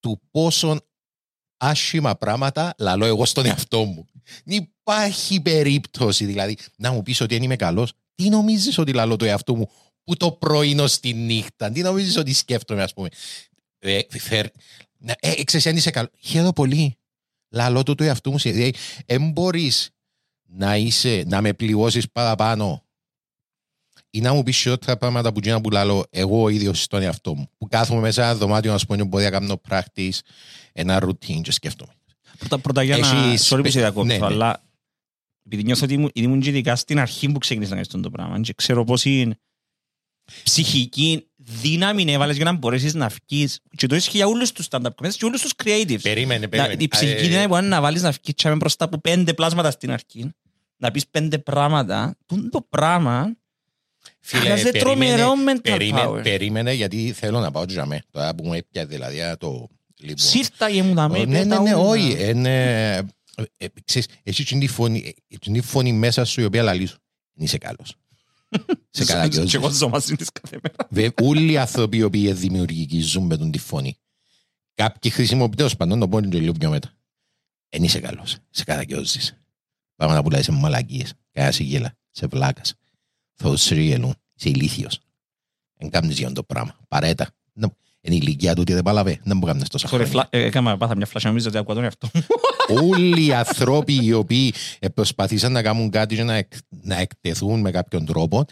του πόσον άσχημα πράγματα λαλώ εγώ στον εαυτό μου. Δεν υπάρχει περίπτωση δηλαδή να μου πεις ότι δεν είμαι καλός. Τι νομίζεις ότι λαλώ το εαυτό μου που το πρωινό στη νύχτα; Τι νομίζεις ότι σκέφτομαι ας πούμε; Ε, φερ, να- ε, ξέρεις αν είσαι καλό. Χαίρομαι πολύ. Λαλώ το το εαυτό μου. Δηλαδή, δεν μπορείς να, είσαι, να με πληγώσεις παραπάνω ή να μου πεις χειρότερα πράγματα που γίνα που λαλώ εγώ ο ίδιος στον εαυτό μου. Που κάθομαι μέσα σε ένα δωμάτιο, ας πούμε, μπορεί να κάνω practice, ένα routine και σκέφτομαι. Πρώτα, πρώτα για να... Έχεις- Sorry που σε διακόπτω, ναι, ναι. αλλά επειδή νιώθω ότι ήμουν- ήμουν και ειδικά στην αρχή που ξεκίνησα να κάνω αυτό το πράγμα και ξέρω πώς είναι ψυχική δύναμη έβαλες για να μπορέσεις να βγεις. Και το ισχύει για όλους τους stand-up comedians και όλους τους creatives. Περίμενε, Να- περίμενε. Η ψυχική Ε, δύναμη μπορεί να βάλεις να βγεις τσάμε μπροστά από πέντε πλάσματα στην αρχή. Να πεις πέντε πράγματα. Τούν το πράγμα Φίλε, χρειάζεται περίμενε, τρομερό mental περίμενε, power. περίμενε, γιατί θέλω να πάω για μέ. Τώρα που μου έπια δηλαδή α, το... Λοιπόν. Σύρταγε μου τα Ω, με. Ναι, ναι, πέτα ναι, ούλα. όχι. Είναι... ε, Ξέρεις, εσύ την φωνή, ε, την φωνή μέσα σου η οποία λαλείς σου. Δεν είσαι καλός. Σε Και καταγιώζεις. εγώ ζω μαζί της κάθε μέρα. Βε- Όλοι οι άνθρωποι οι οποίοι είναι δημιουργικοί ζουν με τον τη φωνή. Κάποιοι χρησιμοποιούν τέλος πάντων, το πω και λίγο πιο μετά. Εν είσαι καλός. Σε καταγιώζεις. Πράγματα που λέει σε μαλακίες. Κάνα σε γέλα. Σε βλάκας. Θα σε γελούν. Είσαι ηλίθιος. Εν κάνεις για το πράγμα. Παρέτα. Να- Είναι η ηλικία του ότι δεν παλαβέ. Δεν μπορεί να κάνεις τόσα Sorry, χρόνια. φλα- ε, έκανα πάθα μια φλάσια νομίζω ότι ακούω τον εαυτό μου. Όλοι οι άνθρωποι οι οποίοι ε, προσπαθήσαν να κάνουν κάτι και να, εκ- να εκτεθούν με κάποιον τρόπο,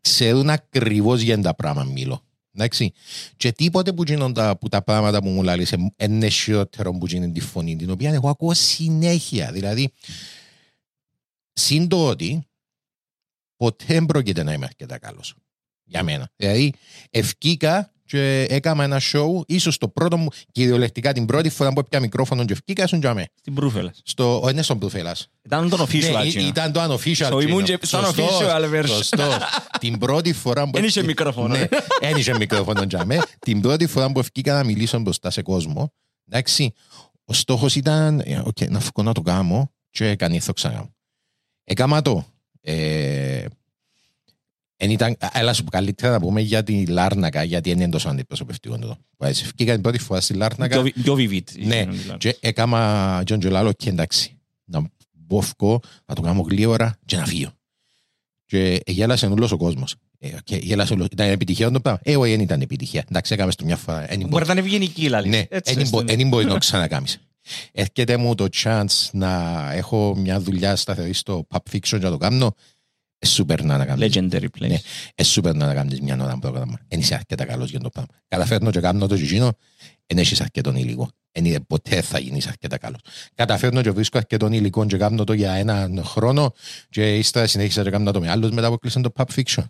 ξέρουν ακριβώς για τα πράγματα μιλώ. Εντάξει. Και τίποτε που γίνονται από τα πράγματα που μου λέει είναι χειρότερο που γίνει τη φωνή, την οποία εγώ ακούω συνέχεια. Δηλαδή, συν το ότι ποτέ δεν πρόκειται να είμαι αρκετά καλός. Για μένα. Δηλαδή, ευκήκα και έκανα ένα show, ίσως το πρώτο μου, κυριολεκτικά την πρώτη φορά που έπια μικρόφωνο και ευκήκα, ήσουν για μένα. Στην Προύφελας. Στο, όχι, είναι στον Προυφέλας. Ήταν τον official. Ναι, εκείνο. ή- ήταν το unofficial. So, ήμουν εκείνο. και στον Σωστός, official version. σωστός. Την πρώτη φορά που... Εν είχε ευκή- μικρόφωνο, Ναι, ε. εν είχε μικρόφωνο για μέ. Την πρώτη φορά που ευκήκα να μιλήσω μπροστά σε κόσμο, εντάξει, ο στόχος ήταν ε, οκ, να φύγω να το κάνω και έκανε το ξανά. Έκαμα το. Ε, εν ήταν, έλα σου πω καλύτερα να πούμε για τη Λάρνακα, γιατί είναι τόσο αντιπροσωπευτικό το. Έτσι, Ευκήκα την πρώτη φορά στη Λάρνακα. Πιο- Πιο vivid. Ναι, και έκαμα τζείνο τζιαι λαλώ και εντάξει. Να μπω φκώ, να το κάνω γλήορα και να φύγω. Και γέλασε όλος ο κόσμος. Ε, και γέλασε όλος. Ήταν επιτυχία το πράγμα. Ε, όχι, δεν ήταν επιτυχία. Εντάξει, έκαμε το μια φορά. Εν Μπορεί μπο- να είναι ευγενική, λάλη. Ναι, Έτσι, εν μπο- έστω, ναι. εν μπορεί να το ξανακάμεις. Έρχεται μου το chance να έχω μια δουλειά σταθερή στο Pub Fiction και να το κάνω. Ε, σούπερ να κάνεις. Legendary place. Ναι. Ε, σούπερ να κάνεις μια ώρα πρόγραμμα. Εν είσαι αρκετά καλός για το πράγμα. Καταφέρνω και κάνω το γιγίνο, εν έχεις αρκετόν υλικό. Εν είναι ποτέ θα γίνεις αρκετά καλός. Καταφέρνω και βρίσκω αρκετόν υλικό και κάνω το για έναν χρόνο και ύστερα συνέχισα και κάνω το με άλλους μετά που κλείσαν το Pub Fiction.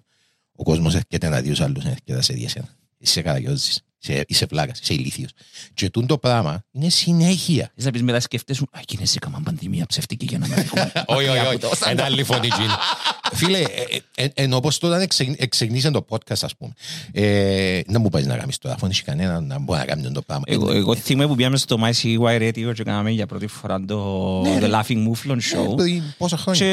Ο κόσμος έρχεται να δει τους άλλους, έρχεται να σε δει εσένα. Είσαι καταγιώζεις. Είσαι, είσαι πλάκας, είσαι ηλίθιος. Και τούτο το πράγμα είναι συνέχεια. Θες να πεις μετά σκέφτεσαι, α, εκείνες έκαναν πανδημία ψευτική για να με δείχνουν. Όχι, όχι, Μακριά όχι. από το stand-up. Ένα άλλη φωνή γίνει. Φίλε, ε, ε, ε, ενώ όπως τότε εξεγ- εξεγνίσε το podcast, ας πούμε, ε, να μου πάει να κάνεις τώρα, αφού δεν έχει κανένα να μπορεί να κάνει το πράγμα. Εγώ, εγώ θυμάμαι που πήγαμε στο MyCY Radio και κάναμε για πρώτη φορά το Ναι, The ρε. Laughing Mouflon Ε, Show. παιδί, Πόσα χρόνια.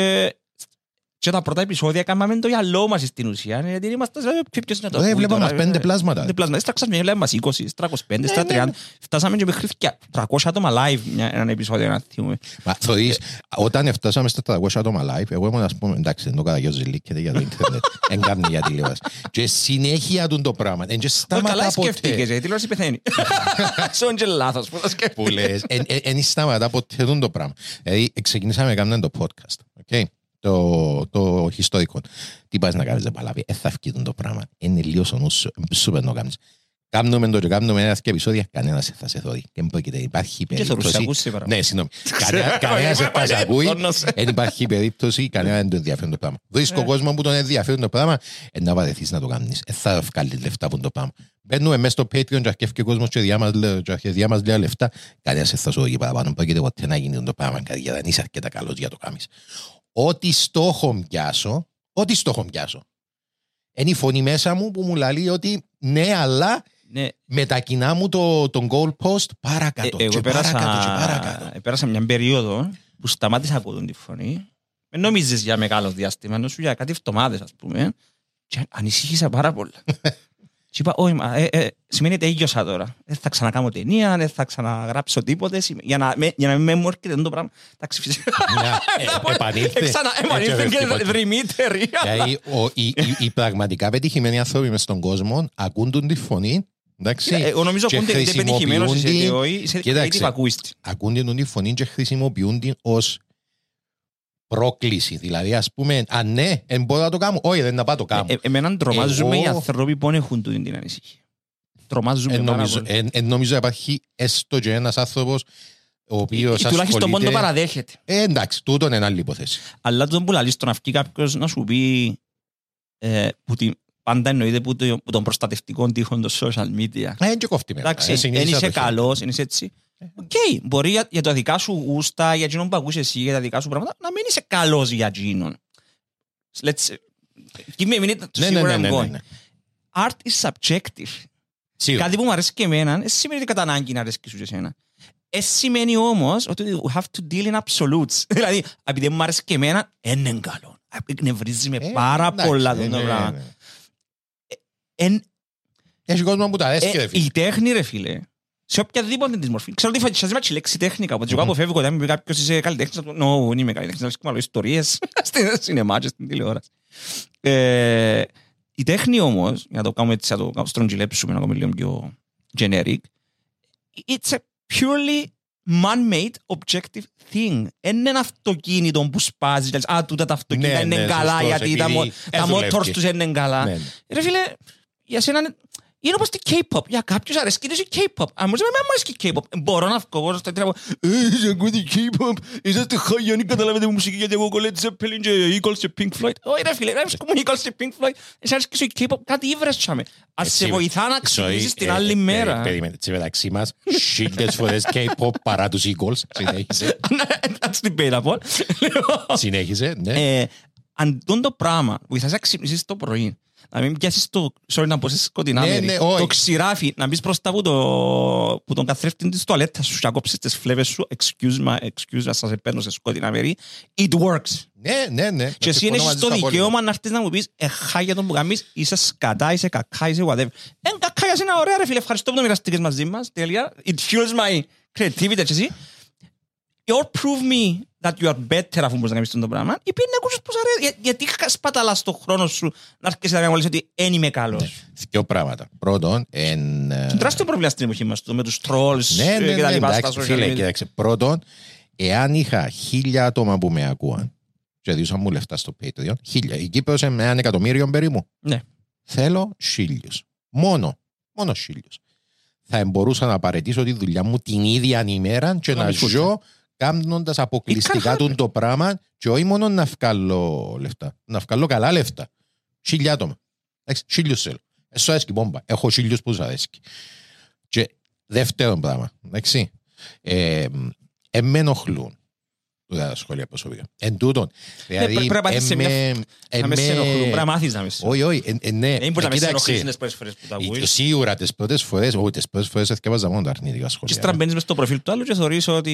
Και, και τα πρώτα επεισόδια κάναμε το γυαλό μας στην ουσία. ε, Γιατί είμαστε σε ποιο- ποιος είναι το Ε, ακούει βλέπαμε τώρα, μας πέντε ε, πλάσματα. Πέντε πλάσματα. Στα ξαφνικά λέμε μας 20, στα 25, στα ναι, 30. ναι. Φτάσαμε και μέχρι και 300 άτομα live μια- έναν επεισόδιο να θυμούμε. Μα θωρείς, όταν φτάσαμε στα 300 άτομα live, εγώ ήμουν ας πούμε, εντάξει, δεν το καταγιώζει λίκεται για το ίντερνετ, δεν κάνει για τηλεόραση. Και συνέχεια του το πράγμα, δεν και Μα σταματά καλά ποτέ. σκέφτηκες, η τηλεόραση πεθαίνει. Σον και λάθος που το που σκέφτηκες. λες, δεν σταματά ποτέ τούτο το πράγμα. Δηλαδή, ξεκινήσαμε να κάνουμε το podcast, okay? Το, το ιστορικό. Τι πας να κάνεις, δεν παλάβει, ε, θα βγει το πράγμα. Είναι λίγο ο νους σου, ε, σούπερ να κάνεις. Κάνουμε το και κάνουμε ένα και επεισόδια, κανένας δεν θα σε θωρεί. Και πρόκειται, υπάρχει Και θεωρούσε, περίπτωση... ακούς σήμερα. Ναι, συγγνώμη. Κανένα- Κανένας δεν θα σε ακούει. Δεν υπάρχει περίπτωση, κανένα δεν το ενδιαφέρει το πράγμα. Βρίσκω κόσμο που τον ενδιαφέρει το πράγμα, ε, να βαρεθείς να το κάνεις. Ε, θα βγάλει λεφτά από το πράγμα. Μπαίνουμε μέσα στο Patreon και αρκεύει ο κόσμος και διά μας λέ- και διά μας λέει λεφτά. Κανένας δεν θα σου δώσει παραπάνω. Πρόκειται ποτέ να γίνει το πράγμα, κάτι για να είσαι αρκετά καλός για το κάνεις. Ό,τι στόχο πιάσω, ό,τι στόχο πιάσω. Είναι η φωνή μέσα μου που μου λέει ότι ναι, αλλά Ναι, μετακινά μου το, τον goal post παρακάτω. Ε, εγώ και παρακάτω και πέρασα, παρακάτω. πέρασα μια περίοδο που σταμάτησα να ακούω τη φωνή. Δεν νομίζεις για μεγάλο διάστημα, ενώ σου για κάτι εβδομάδες ας πούμε. Και ανησύχησα πάρα πολλά. και είπα, όχι, μα, ε, ε, σημαίνει ότι έγινωσα τώρα. Δεν θα ξανακάνω ταινία, δεν θα ξαναγράψω τίποτε. σημ- Για να, με- για να μην μου έρχεται το πράγμα. Εντάξει, φυσικά. Μια, ε, επανήλθε. Ξανά, Έτσι, επανήλθε έφευε και τίποτα. δρυμή εταιρεία. Δηλαδή, ο- οι, οι, οι πραγματικά πετυχημένοι άνθρωποι μες στον κόσμο ακούν τον τη φωνή, εντάξει, Ε, Εγώ νομίζω και ότι είτε πετυχημένος είσαι χρησιμοποιούν είτε την- όχι, είσαι Κοίταξε. creative ακούιστη. ακούν την τη φωνή και χρησιμοποιούν την ως πρόκληση. Δηλαδή, ας πούμε, αν ναι, δεν μπορώ να το κάνω, όχι, δεν να πάω το κάνω. Ε, ε, Εμένα τρομάζουμε Εγώ- οι άνθρωποι που έχουν τούτη την ανησυχία. Τρομάζουμε Εν πάρα νομίζω, πολύ. εν, εν νομίζω υπάρχει έστω και ένας άνθρωπος ο οποίος Ή τουλάχιστον μόνο το ασχολείται... παραδέχεται. Ε, εντάξει, τούτο είναι άλλη υπόθεση. Αλλά τον που λαλείς το να βγει κάποιος να σου πει ε, που, τη, πάντα εννοείται που, το, που τον προστατευτικό τείχο των social media. Ε, και κόφτει μετά. Εντάξει, Ε, δεν συνήθισα είσαι το χέρι. καλός, δεν είσαι έτσι. Οκ, μπορεί για, για τα δικά σου γούστα, για εκείνον που ακούς εσύ, για τα δικά σου πράγματα, να μην είσαι καλός για εκείνον. Let's give me a minute to Ναι, see ναι, where ναι, I'm ναι, ναι, going. ναι. Art is subjective. Σίγουρα. Κάτι που μου αρέσει και εμένα, δεν σημαίνει ότι κατά ανάγκη να αρέσει και σου και εσένα. Ε, σημαίνει όμως ότι we have to deal in absolutes. δηλαδή, επειδή μου αρέσει και εμένα, δεν είναι καλό. Νευρίζει με Ε, πάρα εντάξει, πολλά ναι, το ναι, πράγμα. Ναι. Εν- Έχει κόσμο που τα αρέσει και ε, ρε φίλε. η τέχνη, ρε φίλε, σε οποιαδήποτε της μορφής. Ξέρω ότι φασιάζει με τη λέξη τέχνικα. Οπότε εγώ Μμμ. αποφεύγω όταν μου πει κάποιος είσαι καλλιτέχνης. να του πω, «No, δεν είμαι καλλιτέχνης, να βρίσκω μάλλον ιστορίες στην σινεμά και στην τηλεόραση. Ε, η τέχνη όμως, για να το κάνουμε έτσι, να το στρογγυλέψουμε, να κάνουμε λίγο πιο generic, it's a purely man-made objective thing. Δεν είναι ένα αυτοκίνητο που σπάζει. και λες, Α, τούτα τα αυτοκίνητα Ναι, είναι ναι, καλά σωστός, γιατί τα, επειδή μο- δεν τα δουλεύει. motors τους είναι καλά. Ναι, ναι. Ρε φίλε, για σένα είναι- είναι όπως το K-pop. Για κάποιους αρέσει και το K-pop. Αν μου εμένα μου αρέσει και K-pop. Μπορώ να βγω εγώ στο τρόπο. Ε, ακούτε K-pop. Είσαστε χαγιάνοι, καταλάβετε μουσική γιατί εγώ κολλέτε Zeppelin και Eagles και Pink Floyd. Όχι ρε φίλε, ρε μου Eagles και Pink Floyd. Εσύ αρέσει και στο K-pop. Κάτι ήβρες τσάμε. Ας σε Έτσι, βοηθά να Ζωή, ξυπνήσεις την ε, άλλη ε, μέρα. Περίμενε, έτσι μεταξύ μας, χίλιες φορές K-pop παρά τους Eagles. Συνέχισε, Ναι, That's debatable. Λοιπόν, συνέχισε, ναι. ε, αν τούτο το πράγμα βοηθάς να ξυπνήσεις το πρωί, να μην πιάσεις το, sorry να πω σε σκοτεινά Ναι, μέρη, ναι, όχι. το ξηράφι, να μπεις μπροστά από, το, που τον καθρέφτη της τουαλέτας σου και να κόψεις τις φλέβες σου, excuse me, excuse me, σας επέρνω σε σκοτεινά μέρη, it works. Ναι, ναι, ναι. Και εσύ Συμφωνώ έχεις μαζί το σου απόλυτα. δικαίωμα να έρθεις να μου πεις ε, χάγια τον που κάνεις, είσαι σκατά, είσαι κακά, είσαι whatever. Εν κακά για σένα, ωραία ρε φίλε, ευχαριστώ που το μοιραστήκες μαζί μας, τέλεια. It fuels my creativity, έτσι εσύ. Or prove me that you are better αφού μπορείς να κάνεις το πράγμα. Ή πει να ακούσεις πως αρέσει. Για- Γιατί σπαταλάς το χρόνο σου να έρχεσαι να μου λες ότι δεν είμαι καλός. Δύο πράγματα. Πρώτον, εν, ε, Είναι τεράστιο πρόβλημα στην εποχή μας, το με τους trolls Ναι, ε, ναι, και τα ναι, λοιπά στα εντάξει, social φίλε, media. κοίταξε. Πρώτον, εάν είχα χίλια άτομα που με ακούαν και διούσαν μου λεφτά στο Patreon, χίλια. Η Κύπρος είναι με ένα εκατομμύριο περίπου. Ναι. Θέλω χίλιους. Μόνο. Μόνο χίλιους. Θα μπορούσα να παρετήσω τη δουλειά μου την ίδια ημέρα και να μην φούτσα. ζω κάνοντας αποκλειστικά It can του το πράγμα και όχι μόνο να βγάλω λεφτά, να βγάλω καλά λεφτά. Χίλια άτομα. Εντάξει, χίλιους θέλω. Εσύ αρέσκει μπόμπα. Έχω χίλιους που σου αρέσκει. Και δεύτερο πράγμα, εντάξει, ε, ε, με ενοχλούν τούτα τα σχόλια προσωπικά. Εν τούτον, δηλαδή, πρέπει να πάθεις σε μια- ε, Να με με- σενοχλούν, πρέπει να μάθεις να με σενοχλούν. όχι, όχι, ε, ε, ναι. Δεν μπορεί να με κοίταξε, σενοχλήσεις τις πρώτες φορές που τα ε, ακούεις. Σίγουρα τις πρώτες φορές, όχι τις πρώτες φορές έθιαβαζα μόνο τα αρνητικά Και σχόλια. ύστερα μπαίνεις μες στο προφίλ του άλλου και θεωρείς ότι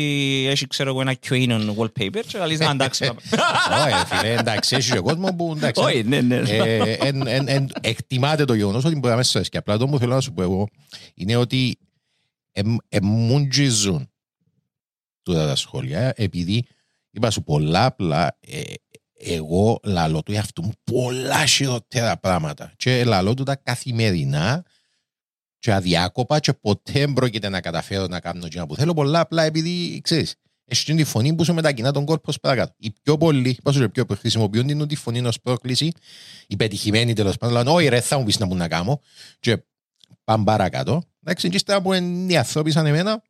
έχει ξέρω εγώ ένα QAnon wallpaper και λες «Α, εντάξει πάμε». Όχι, ρε φίλε, εντάξει, έχει και κόσμο που εντάξει. Όχι, ναι, ναι. ε, εν- εν- εν- εκτιμάται το γεγονός ότι μπορεί να μέσα και απλά το που θέλω να σου πω εγώ είναι ότι εμ- εμμούντζιζουν τούτα τα σχόλια επειδή είπα σου πολλά απλά ε, εγώ λαλώ του εαυτού μου πολλά χειρότερα πράγματα και λαλώ του τα καθημερινά και αδιάκοπα και ποτέ δεν πρόκειται να καταφέρω να κάνω εκείνα που θέλω πολλά απλά επειδή ξέρεις έχει τη φωνή που σου μετακινά τον κόρπο προς παρακάτω. Οι πιο πολλοί, πώς σου πιο πολλοί, χρησιμοποιούν την τη φωνή ως πρόκληση, οι πετυχημένοι τέλος πάντων, λένε όχι ρε θα μου πεις να μου να κάνω και πάμε παρακάτω. Εντάξει, και ύστερα που είναι οι άνθρωποι σαν εμένα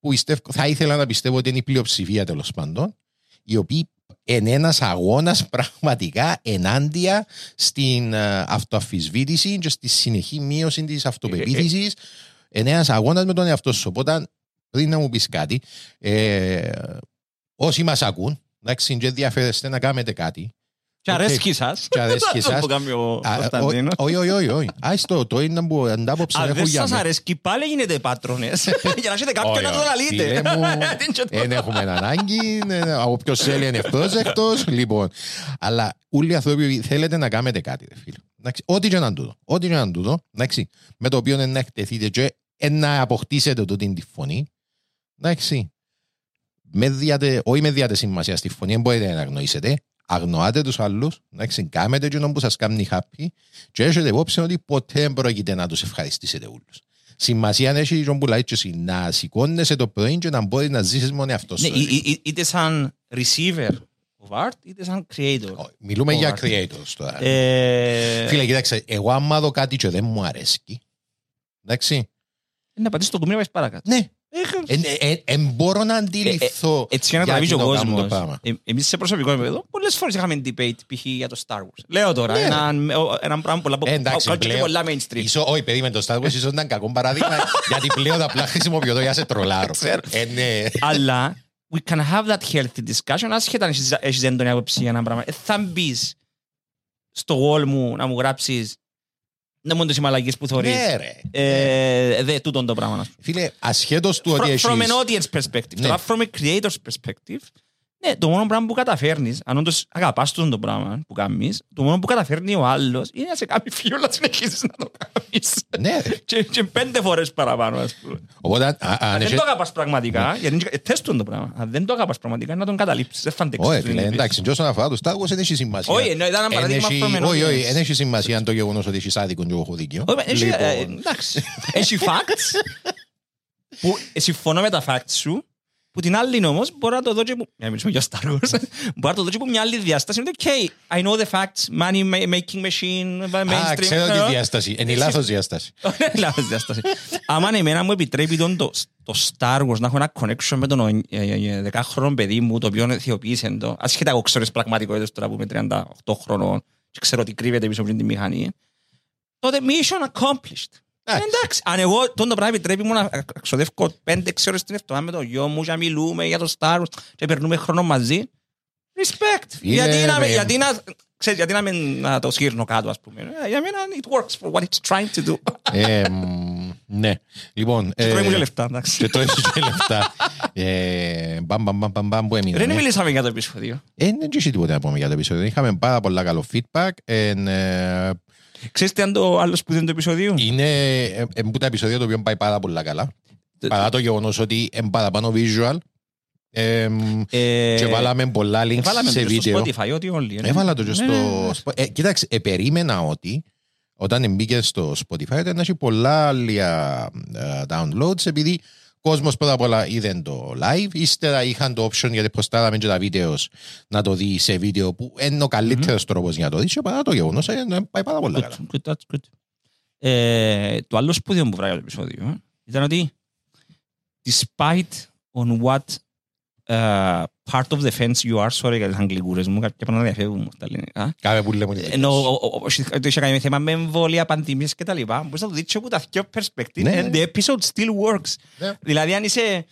που πιστεύω, θα ήθελα να πιστεύω ότι είναι η πλειοψηφία τέλος πάντων, οι οποίοι είναι ένας αγώνας πραγματικά ενάντια στην ε, αυτοαφισβήτηση και στη συνεχή μείωση της αυτοπεποίθησης. Είναι ένας αγώνας με τον εαυτό σου. Οπότε πριν να μου πεις κάτι, ε, όσοι μας ακούν, εντάξει, και ενδιαφέρεστε να κάνετε κάτι, Και αρέσκεις σας. Και αρέσκεις Αυτό σας. που κάνει ο Α, Κωνσταντίνος. όχι, όχι, όχι, όχι. Άιστο, το είναι που αντάποψη Αν έχω δεν για σας μένα. αρέσκει πάλι γίνετε πάτρονες. Για να έχετε κάποιον Όχι, να το όχι. λαλείτε. Φίλε μου, Τι είναι και το- Δεν έχουμε ανάγκη. ναι, Όποιο θέλει είναι ευπρόσεκτο. Λοιπόν, αλλά όλοι οι άνθρωποι θέλετε να κάνετε κάτι, ρε φίλε. Εντάξει, Ό,τι και να είναι τούτο. Ό,τι και να είναι τούτο, εντάξει, με το οποίο να εκτεθείτε και ε, να αποκτήσετε τούτη τη φωνή. Εντάξει. Με διατε, όχι με διάτε σημασία στη φωνή, δεν μπορείτε να αγνοήσετε. Αγνοάτε τους άλλους, εντάξει, κάνετε εκείνο που σας κάνει happy και έχετε υπόψη ότι ποτέ δεν πρόκειται να τους ευχαριστήσετε όλους. Σημασία έχει η που λέει και εσύ, να σηκώνεσαι το πρωί και να μπορείς να ζήσεις μόνο αυτό Ναι, σου. εί- εί- είτε σαν receiver of art, είτε σαν creator. Όχι, Μιλούμε of για art. creators τώρα. Ε, Φίλε, κοίταξε, εγώ άμα δω κάτι και δεν μου αρέσει, εντάξει, Να πατήσεις το κουμπί να πάει παρακάτω. ναι, Εν μπορώ να αντιληφθώ. Έτσι για να γιατί καταλαβείς ο το κάνουν το κόσμο. πράγμα. Εμείς σε προσωπικό επίπεδο, πολλές φορές είχαμε debate π.χ. για το Star Wars. Λέω τώρα, έναν έναν πράγμα πολλά Ε, εντάξει, pop culture και πλέον- πολλά mainstream. Ίσο- Όχι, περίμενε το Star Wars ίσως ήταν κακό παράδειγμα γιατί πλέον απλά χρησιμοποιώ το για σε τρολάρω. Ε, ναι. Αλλά we can have that healthy discussion άσχετα αν έχεις- έχεις έντονη άποψη για ένα πράγμα. Ε, θα μπεις στο wall μου να μου γράψεις να μου τις μαλακίες που θωρείς. Ναι, ρε. Ε, Δε τούτον το πράγμα. να σου πω. Φίλε, ασχέτως του ότι From, έχεις... from an audience perspective. Ναι. Τώρα from a creator's perspective, ναι, το μόνο πράγμα που καταφέρνεις, αν όντως αγαπάς τούτον το πράγμα που κάνεις, το μόνο που καταφέρνει ο άλλος είναι να σε κάνει φιόλα να συνεχίσεις να το κάνεις. Ναι, ρε. και, και πέντε φορές παραπάνω, ας πούμε. Οπότε, α- αν Αν δεν έχεις- το αγαπάς πραγματικά, γιατί είναι- ε, τεστούν το πράγμα. Αν δεν το αγαπάς πραγματικά, να τον καταλήψεις. Δεν θα αντέξεις. Όχι, την φίλε, εμπειρία. εντάξει, και όσον αφορά το Star Wars δεν έχει σημασία. Όχι, εννοώ, ήταν ένα Εν παράδειγμα έχει- from an Όχι, όχι, audience. δεν έχει σημασία αν το γεγονός ότι έχεις άδικο και εγώ έχω δίκιο. Όχι, έχει, ε, Λοιπόν, εντάξει. Έχει facts που συμφωνώ με τα facts σου που την άλλη όμως μπορώ να το δω και που... Για να μιλήσουμε για Star Wars. Μπορώ να το δω και που μια άλλη διάσταση. Είναι okay, I know the facts, money ma- making machine, mainstream. Α, ξέρω ε, τη διάσταση. Είναι η λάθος διάσταση. Όχι, λάθος διάσταση. Άμα εμένα μου επιτρέπει τον το, το Star Wars να έχω ένα connection με τον ε, ε, ε, δεκάχρονο παιδί μου, το οποίο αιθιοποίησε το, ασχετά εγώ ξέρω τις πραγματικότητες τώρα που είμαι 38 χρονών και ξέρω τι κρύβεται πίσω από την μηχανή, τότε mission accomplished. Εντάξει. Εντάξει, αν εγώ τον το πράγμα επιτρέπει μου να ξοδεύω 5-6 ώρες την εβδομάδα με το γιο μου και να μιλούμε για το Star Wars και περνούμε χρόνο μαζί, respect. Φίλε, γιατί, να, με- γιατί, να, ξέρεις, γιατί να, μην, να το σκύρνω κάτω, ας πούμε. Ε, Για μένα it works for what it's trying to do. Ε, μ, Ναι. Λοιπόν. Και τρώει μου και ε, λεφτά, εντάξει. Και τρώει σου και λεφτά. Ε, Μπαμ, μπαμ, μπαμ, μπαμ, μπαμ, που έμεινε. Δεν ναι. μιλήσαμε για το επεισόδιο. Ε, Δεν έχει τίποτα να πούμε για το επεισόδιο. Είχαμε πάρα πολλά καλό feedback. Εν, ε, Ξέρεις τι είναι το άλλο σπουδαίο του επεισοδίου. Είναι ε, ε, που τα επεισόδια το οποίο πάει πάρα πολλά καλά. Παρά το γεγονός ότι είναι παραπάνω visual. Ε, Ε, και βάλαμε πολλά links Βάλαμε σε το στο βίντεο. Spotify, ό,τι όλοι. ε. Έβαλα το και Ναι, στο. ναι, ναι. Spo- Ε, κοίταξε, ε, περίμενα ότι όταν μπήκε στο Spotify ήταν να έχει πολλά άλλα ε, downloads επειδή ο κόσμος πρώτα απ' όλα είδε το live, ύστερα είχαν το option γιατί προστάραμε και τα βίντεος να το δει σε βίντεο που είναι ο καλύτερος τρόπος για να το δει. Και παρά το γεγονός πάει πάρα πολύ καλά. Good, good, that's good. Ε, το άλλο σπουδαίο που βράει το επεισόδιο ε, ήταν ότι despite on what uh, part of the fence you are, sorry για τις αγγλικούρες μου, κάποια πράγματα διαφεύγουν μου στα ελληνικά. Κάμε που λέμε. Ενώ ο- ο- ο- ο- το είχε κάνει με θέμα με εμβόλια, πανδημίες και τα λοιπά. Μπορείς να το δεις και από τα δυο perspective Ναι. and the episode still works. Ναι. Δηλαδή αν είσαι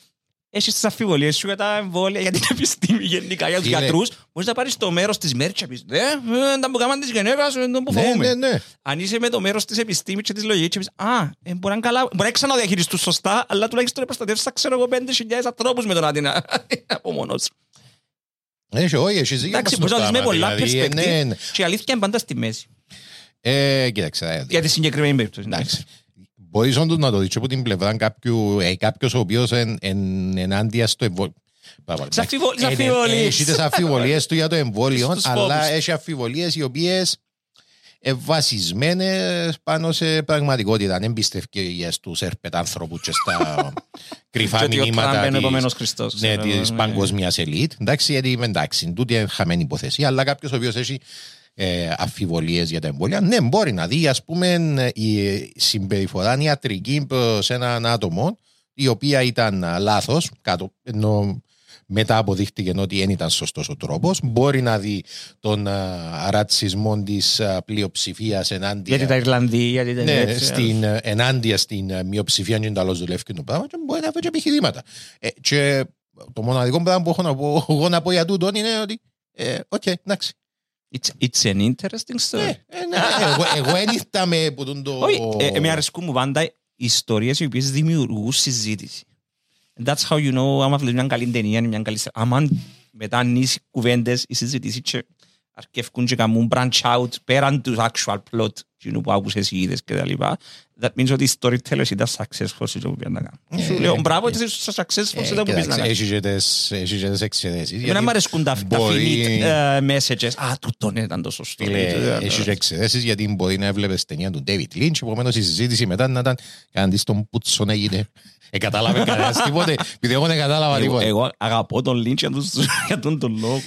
Έχεις τις αμφιβολίες σου για τα εμβόλια, για την επιστήμη γενικά, για τους Φίλε. γιατρούς. Μπορείς να πάρεις το μέρος της μέρης και να πεις «Ε, ε, τα που κάναν της Γενέβας, ε, τον που Ναι, φοβούμε». ναι, ναι. Αν είσαι με το μέρος της επιστήμης και της λογικής και πεις «Α, ε, μπορεί να είναι καλά, μπορεί να ξαναδιαχειριστούν σωστά, αλλά τουλάχιστον προστατεύσεις, θα ξέρω εγώ, 5.000 ανθρώπους με τον να την από μόνος σου». Έχει, όχι, έχει ζήγημα Εντάξει, στο μπορείς να δεις με πράγμα, πολλά δηλαδή, ε, ναι, perspective ναι. και η αλήθεια είναι πάντα στη μέση. Ε, Κοίταξε, ε, Για τη συγκεκριμένη περίπτωση. Εντάξει. Μπορείς όντως να το δεις και από την πλευρά κάποιου, ε, κάποιος ο οποίος είναι ενάντια στο εμβόλιο. Τις αμφιβολ- τις αμφιβολίες. Έχεις τις αμφιβολίες του για το εμβόλιο, Στους αλλά φόβους. έχει αμφιβολίες οι οποίες ε, βασισμένες πάνω σε πραγματικότητα. Δεν πιστεύει στους ερπετάνθρωπους και στα κρυφά Και ότι ο Τραμπ μηνύματα είναι ο της- επόμενος Χριστός. ναι, ξέρω εγώ, της ναι. παγκοσμίας ελίτ. Εντάξει, γιατί εντάξει, τούτη είναι χαμένη υποθέση, αλλά κάποιος ο οποίος έχει ε, αφιβολίες για τα εμβόλια, ναι, μπορεί να δει, ας πούμε, η συμπεριφορά ιατρική προς έναν άτομο, η οποία ήταν α, λάθος, κάτω, ενώ μετά αποδείχτηκε ότι δεν ήταν σωστός ο τρόπος. Μπορεί να δει τον α, ρατσισμό της α, πλειοψηφίας ενάντια Γιατί τα Ιρλανδία, γιατί τα ναι, έτσι, στην, ε, ενάντια στην ε, μειοψηφία και τα δουλεύει και το πράγμα και μπορεί να βρει και επιχειρήματα. Ε, και το μοναδικό πράγμα που έχω να πω, εγώ να πω για τούτο είναι ότι ε, οκ, εντάξει. It's, it's an interesting story. Ναι, ε, ναι, εγώ, εγώ δεν ήρθα με που τον το... Όχι, ε, με αρέσκουν μου πάντα οι ιστορίες οι οποίες δημιουργούν συζήτηση. And that's how you know άμα βλέπεις μια καλή ταινία, είναι μια καλή σειρά. Άμα μετά ανοίξει κουβέντες, οι συζητήσεις και αρκεύκουν και κάνουν branch out πέραν του actual plot κοινού που άκουσες ή είδες και τα λοιπά. That means ότι οι storytellers ήταν successful σε αυτό που πήγαν να κάνουν. Σου λέω μπράβο, είσαι successful σε αυτό που πήγες να κάνεις. Έχει και τις- έχει και τις εξαιρέσεις. Εμένα γιατί μου αρέσκουν τα, τα μπορεί- finite ε, messages. Α, τούτο ήταν το σωστό. Φίλε, Ε, έχεις και εξαιρέσεις γιατί μπορεί να έβλεπες ταινία του David Lynch, επομένως η συζήτηση μετά να ήταν κάνεις τον πούτσο να γίνει. Ε, κατάλαβε κανένας τίποτε, επειδή εγώ δεν κατάλαβα Εγώ, τίποτε. εγώ αγαπώ τον Lynch για τους- για τον τον λόγο.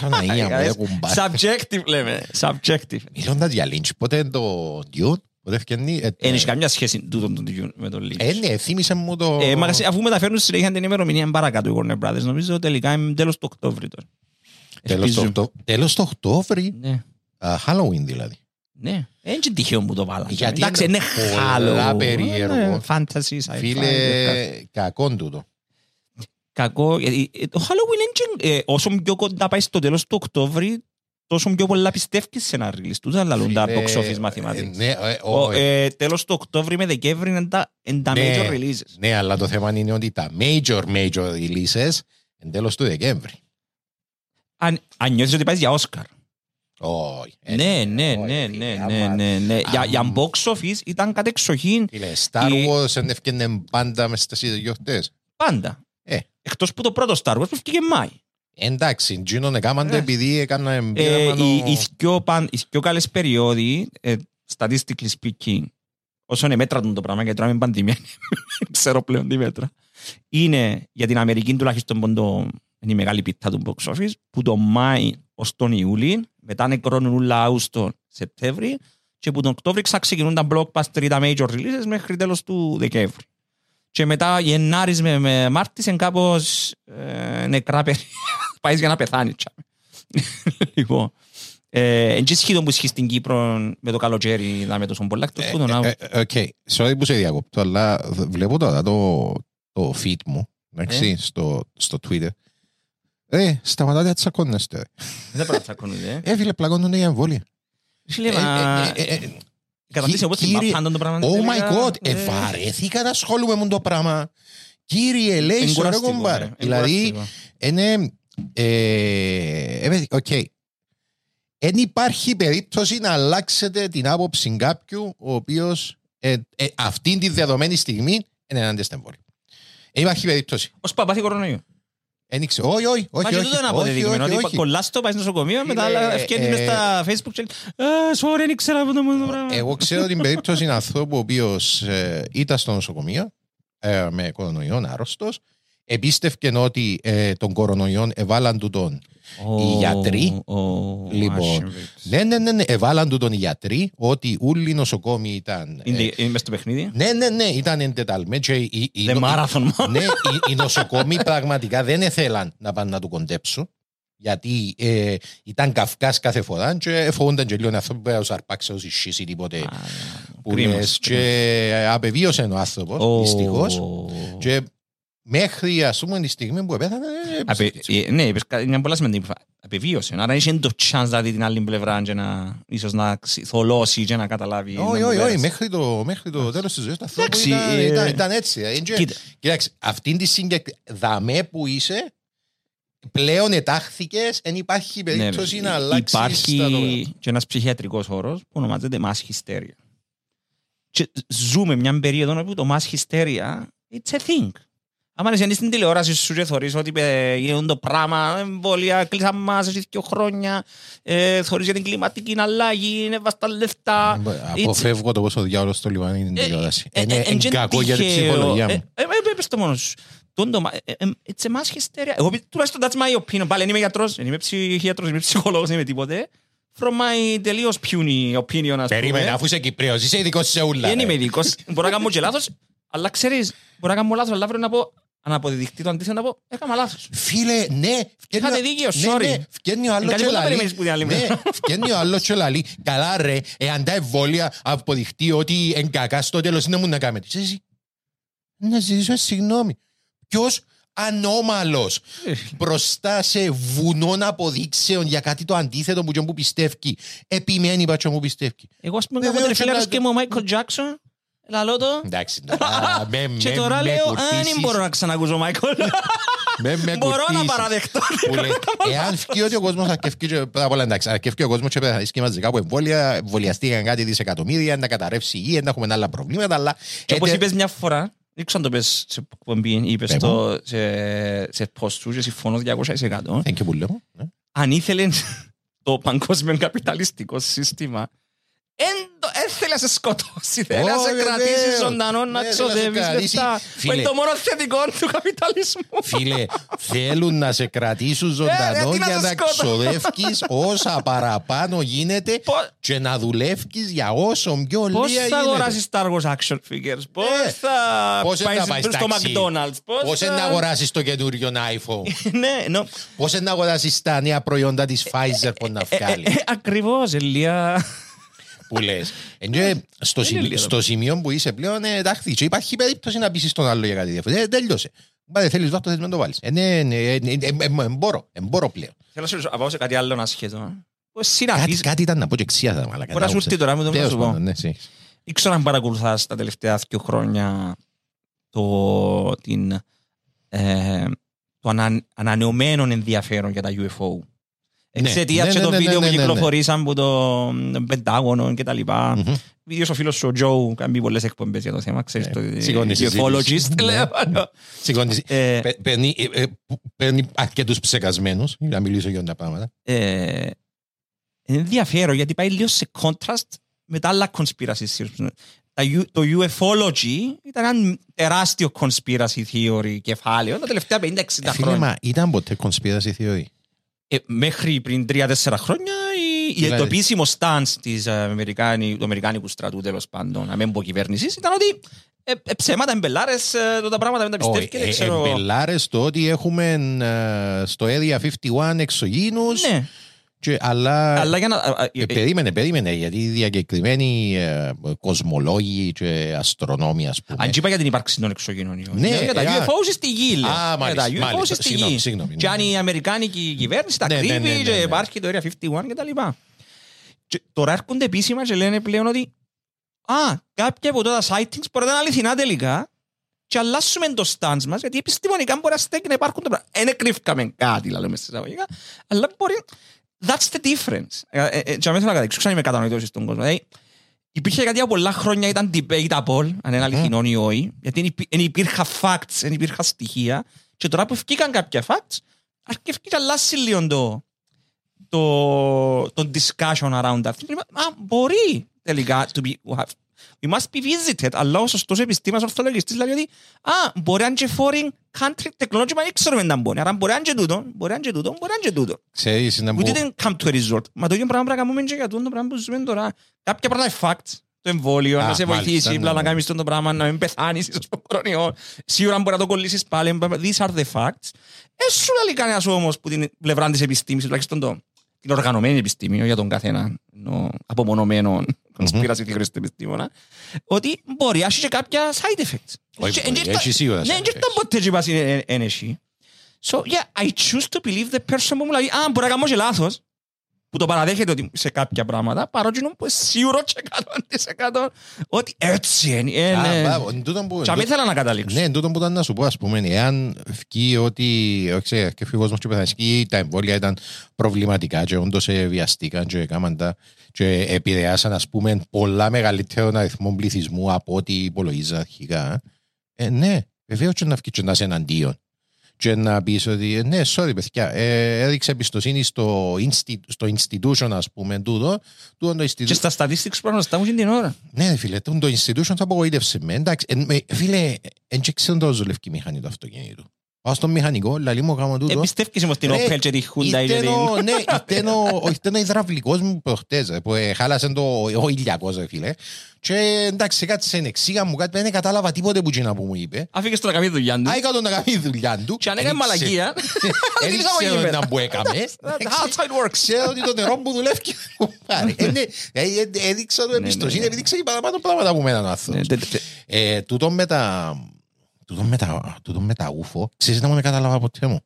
Παναγία μου, ρε κουμπάρ. Subjective λέμε. Subjective. Μιλώντας για Lynch, πότε είναι το Dune, Πότε ευκαινεί. ε, Δεν έχει καμιά σχέση τούτον τον τυχιούν με τον Lynch. Ε, ναι, θύμισε μου το... Ε, μα αφού μεταφέρουν συνέχεια την ημερομηνία παρακάτω οι Warner Brothers, νομίζω τελικά είναι τέλος του Οκτώβρη τώρα. Τέλος το Ελπίζω. Οκτώ- Τέλος το Οκτώβρη. Ναι. Α, Halloween δηλαδή. Ναι, δεν είναι τυχαίο που το βάλαμε. Γιατί Εντάξει, είναι είναι πολλά Halloween. περίεργο. Ναι, Fantasy, sci-fi. Φίλε, κακόν τούτο. Κακό. γιατί, ε, Το Halloween είναι, ε, όσο πιο κοντά πάει στο τέλος του Οκτώβρη, τόσο πιο πολλά πιστεύεις σε ένα release. Τούτα λαλούν τα Φίλε, box office ε, mathematics. Ναι, ε, Ο, ο- ε, ε, τέλος του Οκτώβρη με Δεκέμβρη είναι τα, είναι τα Ναι. major releases. Ναι, αλλά το θέμα είναι ότι τα major major releases εν τέλος του Δεκέμβρη. Αν, αν νιώθεις ότι πάει για Όσκαρ. Όχι. ε, Ναι, ναι, όχι, ναι, φίλε, ναι, άμα- ναι, ναι, ναι. Για, άμα- για box office ήταν κατεξοχήν Φίλε, Star Η- Wars δεν έφτιανε πάντα μες στις ιδιοκτές. πάντα. Ε. Εκτός που το πρώτο Star Wars που βγήκε Μάη. Εντάξει, Τζίνον έκαναν το Ε. επειδή έκανα Ε, εμπειρία οι, οι, δυο παν, οι δυο καλές περιόδοι, ε, statistically speaking, όσο είναι μέτρα του το πράγμα, γιατί τώρα είμαι πανδημία, δεν ξέρω πλέον τι μέτρα, είναι για την Αμερική τουλάχιστον που το, είναι η μεγάλη πίτα του box office, που το Μάη ως τον Ιούλη, μετά νεκρώνουν όλα Αύγουστο, Σεπτέμβρη, και που τον Οκτώβρη ξεκινούν τα blockbuster ή τα major releases μέχρι τέλος του Δεκέμβρη. Και μετά Γενάρης με, με Μάρτης είναι κάπως ε, νεκρά περίοδο. Πάει για να πεθάνει. τσάμε. λοιπόν, ε, εν και σχεδόν που ισχύει στην Κύπρο με το καλοκαίρι είδαμε τόσο πολλά εκτός που τον Ε, Αύγουστο. ε, Οκ, sorry που σε διακόπτω, αλλά βλέπω τώρα το, το feed μου, εντάξει, στο, στο Twitter. Ε, σταματάτε να τσακώνεστε. ρε. Δεν πρέπει να τσακώνονται. Ε, φίλε, πλακώνονται για εμβόλια. Φίλε, Ε, μα... ε, ε, ε, Καταντήσει όπως την κύριε- παπάντων το πράγμα. Oh τελικά, my god, ε, ε, βαρέθηκα να ασχολούμαι με το πράγμα. Κύριε, λέει, σωρέ εγκουραστικό, κομπάρ. ε, Δηλαδή, εγκουραστικό. είναι. Ε, ε, παιδί, οκ. Δεν υπάρχει περίπτωση να αλλάξετε την άποψη κάποιου ο οποίος ε, ε, αυτή τη δεδομένη στιγμή είναι ενάντια στην εμβόλια. Δεν υπάρχει περίπτωση. Ως παπάθη κορονοϊού. Δεν ήξερα. Όχι, όχι, Μα όχι. και όχι, τούτο είναι όχι, αποδεδειγμένο. όχι, Ότι όχι. κολλάς το, πάεις στο νοσοκομείο, μετά Φίλε, άλλα ευκαιρίες μες ε, στα facebook και λέει «Α, sorry, δεν ήξερα αυτό το πράγμα». Εγώ ξέρω την περίπτωση είναι ανθρώπου ο οποίος ήταν στο νοσοκομείο ε, με κορονοϊόν άρρωστος. Επίστευκε ότι ε, τον κορονοϊόν εβάλαν του τον οι γιατροί. Ω, Λοιπόν, άσχημη. Ναι, ναι, ναι, ναι, εβάλαν του τον οι γιατροί ότι όλοι οι νοσοκόμοι ήταν. ε, Είναι είναι μες στο παιχνίδι; ναι, ναι, ναι, ήταν εντεταλμένοι. και οι- οι- The οι- marathon. Ναι, οι, οι νοσοκόμοι πραγματικά δεν ήθελαν να πάνε να του κοντέψουν. Γιατί ε, ήταν καυκάς κάθε φορά και φοβούνταν και λίγο οι άνθρωποι που να τους αρπάξει όσοι σχίσει τίποτε που Κρίμας, λες και απεβίωσε ο άνθρωπος, δυστυχώς. Και μέχρι ας πούμε τη στιγμή που επέθανε... ε, Απε- ε, Ναι, είπες κάτι- μια πολλά σημαντική που Απεβίωσε. Άρα είχε το chance να δει την άλλη πλευρά και να ίσως να ξυ- θολώσει και να καταλάβει. Όχι, να όχι, μου όχι, πέρασε. μέχρι το, μέχρι το τέλος της ζωής του ανθρώπου Εντάξει, ήταν, ε, ήταν, ήταν έτσι. ε, και- Κοίτα, Κοίταξε, αυτήν τη συγκεκ... δαμέ που είσαι, πλέον ετάχθηκες, δεν υπάρχει ναι, περίπτωση να ε, αλλάξεις τα δεδομένα. Υπάρχει και ένας ψυχιατρικός όρος που ονομάζεται mass hysteria. Και ζούμε μια περίοδο όπου το mass hysteria it's a thing. Άμα είσαι στην τηλεόραση σου και θωρείς ότι ε, γίνουν το πράγμα, εμβόλια, κλείσαν μας εσύ δύο χρόνια, ε, θωρείς για την κλιματική αλλαγή, είναι βάστα λεφτά. Αποφεύγω το πόσο διάολος στο λιβάνι είναι την Ε, τηλεόραση. ε, Είναι ε, είναι εν κακό για την τυχαίο. ψυχολογία Ε, μου. ε, ε, πες το μόνος σου. Τούτο το μα- ε, ε, It's a mass hysteria. Εγώ τουλάχιστον that's my opinion. Πάλι δεν είμαι γιατρός, δεν είμαι ψυχίατρος, δεν είμαι ψυχολόγος, δεν είμαι τίποτε. From my τελείως puny opinion, ας Περίμενε, πούμε. αφού είσαι Κυπρέος, είσαι ειδικός σε ούλα. Δεν ρε. είμαι ειδικός. Μπορώ να κάνω και λάθος, αλλά ξέρεις, μπορώ να κάνω λάθος, αλλά αύριο να πω, αν αποδειχτεί το αντίθετο, να πω, έκανα λάθος. Φίλε, ναι. φκένει Είχατε ο- δίκιο, ναι, sorry. ναι, φκένει ο άλλος κάτι και που δεν λαλεί. περιμένεις που την άλλη Ναι, μέρα. φκένει ο άλλος και λαλεί. Καλά ρε, εάν τα εμβόλια αποδειχτεί ότι εν κακά στο τέλος είναι μου να κάνετε. Ξέρεις εσύ, να ζητήσω συγγνώμη. Ποιος ανώμαλος μπροστά σε βουνόν αποδείξεων για κάτι το αντίθετο που και μου πιστεύει. Επιμένει πατσό μου πιστεύει. Εγώ, ας πούμε, Βεβαίως, κάποτε φίλαρος ένα- και με ο Μάικλ Τζάκσον, λαλώ το, Εντάξει, τώρα, με- και με- τώρα με λέω, αν κουρτίσεις. δεν μπορώ να ξανακούσω Μάικλ. Με- με Μπορώ να κουρτίσεις. παραδεχτώ. Που λέει, Εάν φύγει ότι ο κόσμος αρκευκεί και πρώτα απ' όλα εντάξει, αρκευκεί ο κόσμος και πρέπει να ρίσκει μαζικά από εμβόλια, εμβολιαστήκαν κάτι δισεκατομμύρια, να καταρρεύσει η υγεία, να έχουμε άλλα προβλήματα, αλλά... Και όπως ε, είπες μια φορά, δεν ξέρω αν το πες σε εκπομπή, είπες Πες το σε, σε post σου και συμφωνώ 200%. Thank you που λέω. ναι. Αν ήθελες το παγκόσμιο καπιταλιστικό σύστημα Δεν θέλει να σε σκοτώσει, θέλει να Ω, σε βεβαίως. κρατήσει ζωντανό, να Ναι, θέλει να σε ξοδεύεις κρατήσει. λεφτά. Που Φίλε. είναι το μόνο θετικό του καπιταλισμού. Φίλε, θέλουν να σε κρατήσουν ζωντανό γιατί να για σε να σκότω. ξοδεύεις όσα παραπάνω γίνεται Πώς- και να δουλεύεις για όσο πιο λίγα Πώς θα γίνεται. αγοράσεις Star Wars action figures, πώς Ε, θα Πώς είναι να πάει πάει στο ταξί; McDonald's, Πώς είναι να αγοράσεις το καινούριο iPhone; Ναι, νο- Πώς είναι να αγοράσεις τα νέα προϊόντα της Pfizer που να ε, ε, βγάλει; ε, ακριβώς, Ελία. Που λες. Ε, και στο, Είναι σημείο, λίγο. στο σημείο που είσαι πλέον, ε, εντάξει, και υπάρχει περίπτωση να πείσεις τον άλλο για κάτι διαφορετικό. Ε, τέλειωσε. Μα δεν θέλεις αυτό, θες να το βάλεις. Ε, ναι, ναι, ε, ναι, ε, ε, ε, μπορώ, ε, μπορώ πλέον. Θέλω να σε ρωτήσω, να πάω σε κάτι άλλο ασχέτο. Πώς Κάτι, συναντήσεις, κάτι ήταν να πω και εξίασα, μαλάκα. Μπορεί να σου έρθει τώρα, μου το να σου πω. Ναι, sí. Δεν ξέρω αν παρακολουθάς τα τελευταία δύο χρόνια το, την, ε, το ανα, ανανεωμένο ενδιαφέρον για τα UFO. Ναι. Εξαιτίας Ναι, και ναι, το ναι, βίντεο ναι, που ναι, ναι. κυκλοφορήσαν από το Πεντάγωνο και τα λοιπά. Μμμ. Βίντεος ο φίλος σου ο Τζόου κάνει πολλές εκπομπές για το θέμα, ξέρεις, Ναι. το Σηκώνει συζήτηση. ufologist. Ναι. λέω. Σηκώνεις. Ε, Παι- Παίρνει ε, ε, που- παίρνει αρκετούς ψεκασμένους για να μιλήσω για τα πράγματα. ε, ενδιαφέρον γιατί πάει λίγο σε contrast με τα άλλα conspiracy theories. Τα U- Το ufology ήταν ένα τεράστιο conspiracy theory κεφάλαιο τα τελευταία 50-60 Ε, Φίλε, χρόνια. μα ήταν ποτέ conspiracy theory; Ε, μέχρι πριν 3-4 χρόνια η, η, Δηλαδή. το επίσημο stance της Αμερικάνη, του Αμερικάνικου στρατού τέλος πάντων, να μην πω κυβέρνησης, ήταν ότι ε, ε, ψέματα, εμπελάρες, ε, το τα πράγματα δεν τα Όχι, πιστεύετε, ε, ξέρω... εμπελάρες το ότι έχουμε ε, στο Area 51 εξωγήινους, Ναι, και- αλλά... αλλά για να... ε, Ε, ε, περίμενε, περίμενε, γιατί οι διακεκριμένοι ε, κοσμολόγοι και αστρονόμοι, ας πούμε. Αν και είπα για την ύπαρξη των εξωγήινων ιών. Ναι, για τα ε, α. UFO στη γη, λέω. Α, Για μάλιστα, τα UFO μάλιστα. στη Συγγνώμη, γη. συγγνώμη, Και ναι. αν η Αμερικάνικη κυβέρνηση τα Ναι, ναι, κρύβει ναι, ναι, και ναι. υπάρχει το Area 51 και τα λοιπά. Και τώρα έρχονται επίσημα και λένε πλέον ότι α, κάποια από τα sightings μπορεί να είναι αληθινά τελικά και αλλάσουμε το stance μας γιατί επιστημονικά μπορεί να στέκει να υπάρχουν τα πράγματα. Δεν κρύφκαμε κάτι, λέμε στις εισαγωγικά, αλλά μπορεί... That's the difference. Ε, ε, ε, Και αμέσως να καταδείξω, ξέρω αν είμαι κατανοητός στον κόσμο. Δηλαδή, Υπήρχε κάτι από πολλά χρόνια, ήταν debatable, αν είναι αληθινό ή όχι, γιατί δεν υπή- δεν υπήρχαν facts, δεν υπήρχαν στοιχεία. Και τώρα που βγήκαν κάποια facts, αρκεί να αλλάσει λίγο το, το, το discussion around that. thing. Α, μπορεί τελικά to be, we must be visited, αλλά ο σωστός επιστήμας ορθολογιστής λέει ότι α, μπορεί να είναι και foreign country technology, μα δεν ξέρουμε να μπορεί. Άρα μπορεί να είναι και τούτο, μπορεί να είναι και τούτο, μπορεί να είναι και τούτο. Ξέρεις, να We πω... didn't come to a result. Μα το ίδιο πράγμα πρέπει να κάνουμε και για τούτο πράγμα που ζούμε τώρα. Κάποια πράγματα είναι facts. Το εμβόλιο, Α, να σε μάλιστα, βοηθήσει, ναι, απλά να ναι. κάνεις το πράγμα, να μην πεθάνεις ίσως από κορονοϊό. Σίγουρα μπορεί να το κολλήσεις πάλι. These are the facts. Ε, σου λέει κανένας όμως που την πλευρά της επιστήμης, τουλάχιστον το, την οργανωμένη επιστήμη, όχι για τον καθένα ενώ απομονωμένο conspiracy theorist επιστήμονα, ότι μπορεί να έχει και κάποια side effects. Όχι, Και- μπορεί, και- έχει σίγουρα Ναι, side και ήταν effects. ποτέ και είπας είναι είναι εσύ. So, yeah, I choose to believe the person που μου λέει, α, μπορεί να κάνω και λάθος, που το παραδέχεται ότι σε κάποια πράγματα, παρότι είναι που σίγουρο και 100% ότι έτσι είναι. Ε, Α, ναι. μπράβο, εν τούτον που- Και αν ήθελα να καταλήξω. Ναι, εν τούτον που ήταν να σου πω, ας πούμε, εάν βγει ότι, όχι ξέρω, και ο κόσμος και πεθανσκεί, τα εμβόλια ήταν προβληματικά και όντως ε, βιαστήκαν και έκαναν τα και επηρεάσαν, ας πούμε, πολλά μεγαλύτερο αριθμό πληθυσμού από ό,τι υπολογίζα αρχικά. Ε, ναι, βεβαίως και να βγεις και να είσαι εναντίον. Και να πεις ότι, ε, ναι, sorry παιδιά, ε, έδειξε εμπιστοσύνη στο, insti- στο institution, ας πούμε, τούτο, τούτο το institution. Και στα statistics που να στάμουν την ώρα. Ναι, ρε φίλε, το το institution θα απογοήτευσε με. Εντάξει, εν- με- φίλε, δεν ξέρω το δουλεύει η μηχανή του αυτοκίνητου. Πάω στον μηχανικό, λαλί μου κάνω τούτο. Εμπιστεύκεις όμως την Ρε, Opel και τη Hyundai και Ήρθε την... ο- Ναι, ήρθε ο- ήρθε ο υδραυλικός μου προχτές, ρε, που ε, χάλασε το ο ηλιακός, ρε φίλε. Και εντάξει, κάτσε εξήγα μου κάτι, δεν κατάλαβα τίποτε που εκείνα που μου είπε. Αφήκες το να κάνει δουλειά του. Άικα τον να κάνει τη δουλειά του. Και αν έκανε Εν ήξε- μαλακία, Εν την ξέρω εισαγωγή να που έκαμε. That's how it works. Ξέρω ότι το νερό που δουλεύει κουμπάρε. Ε, ναι, ε, ε, Έδειξα του εμπιστοσύνη, ναι. έδειξα και παραπάνω πράγματα από μένα ο Ναι, άνθρωπος. τε- τε- τε- Ε, τούτο με τα... Τούτο με τα, τούτο με τα ούφο, ξέρεις να μου δεν κατάλαβα ποτέ μου.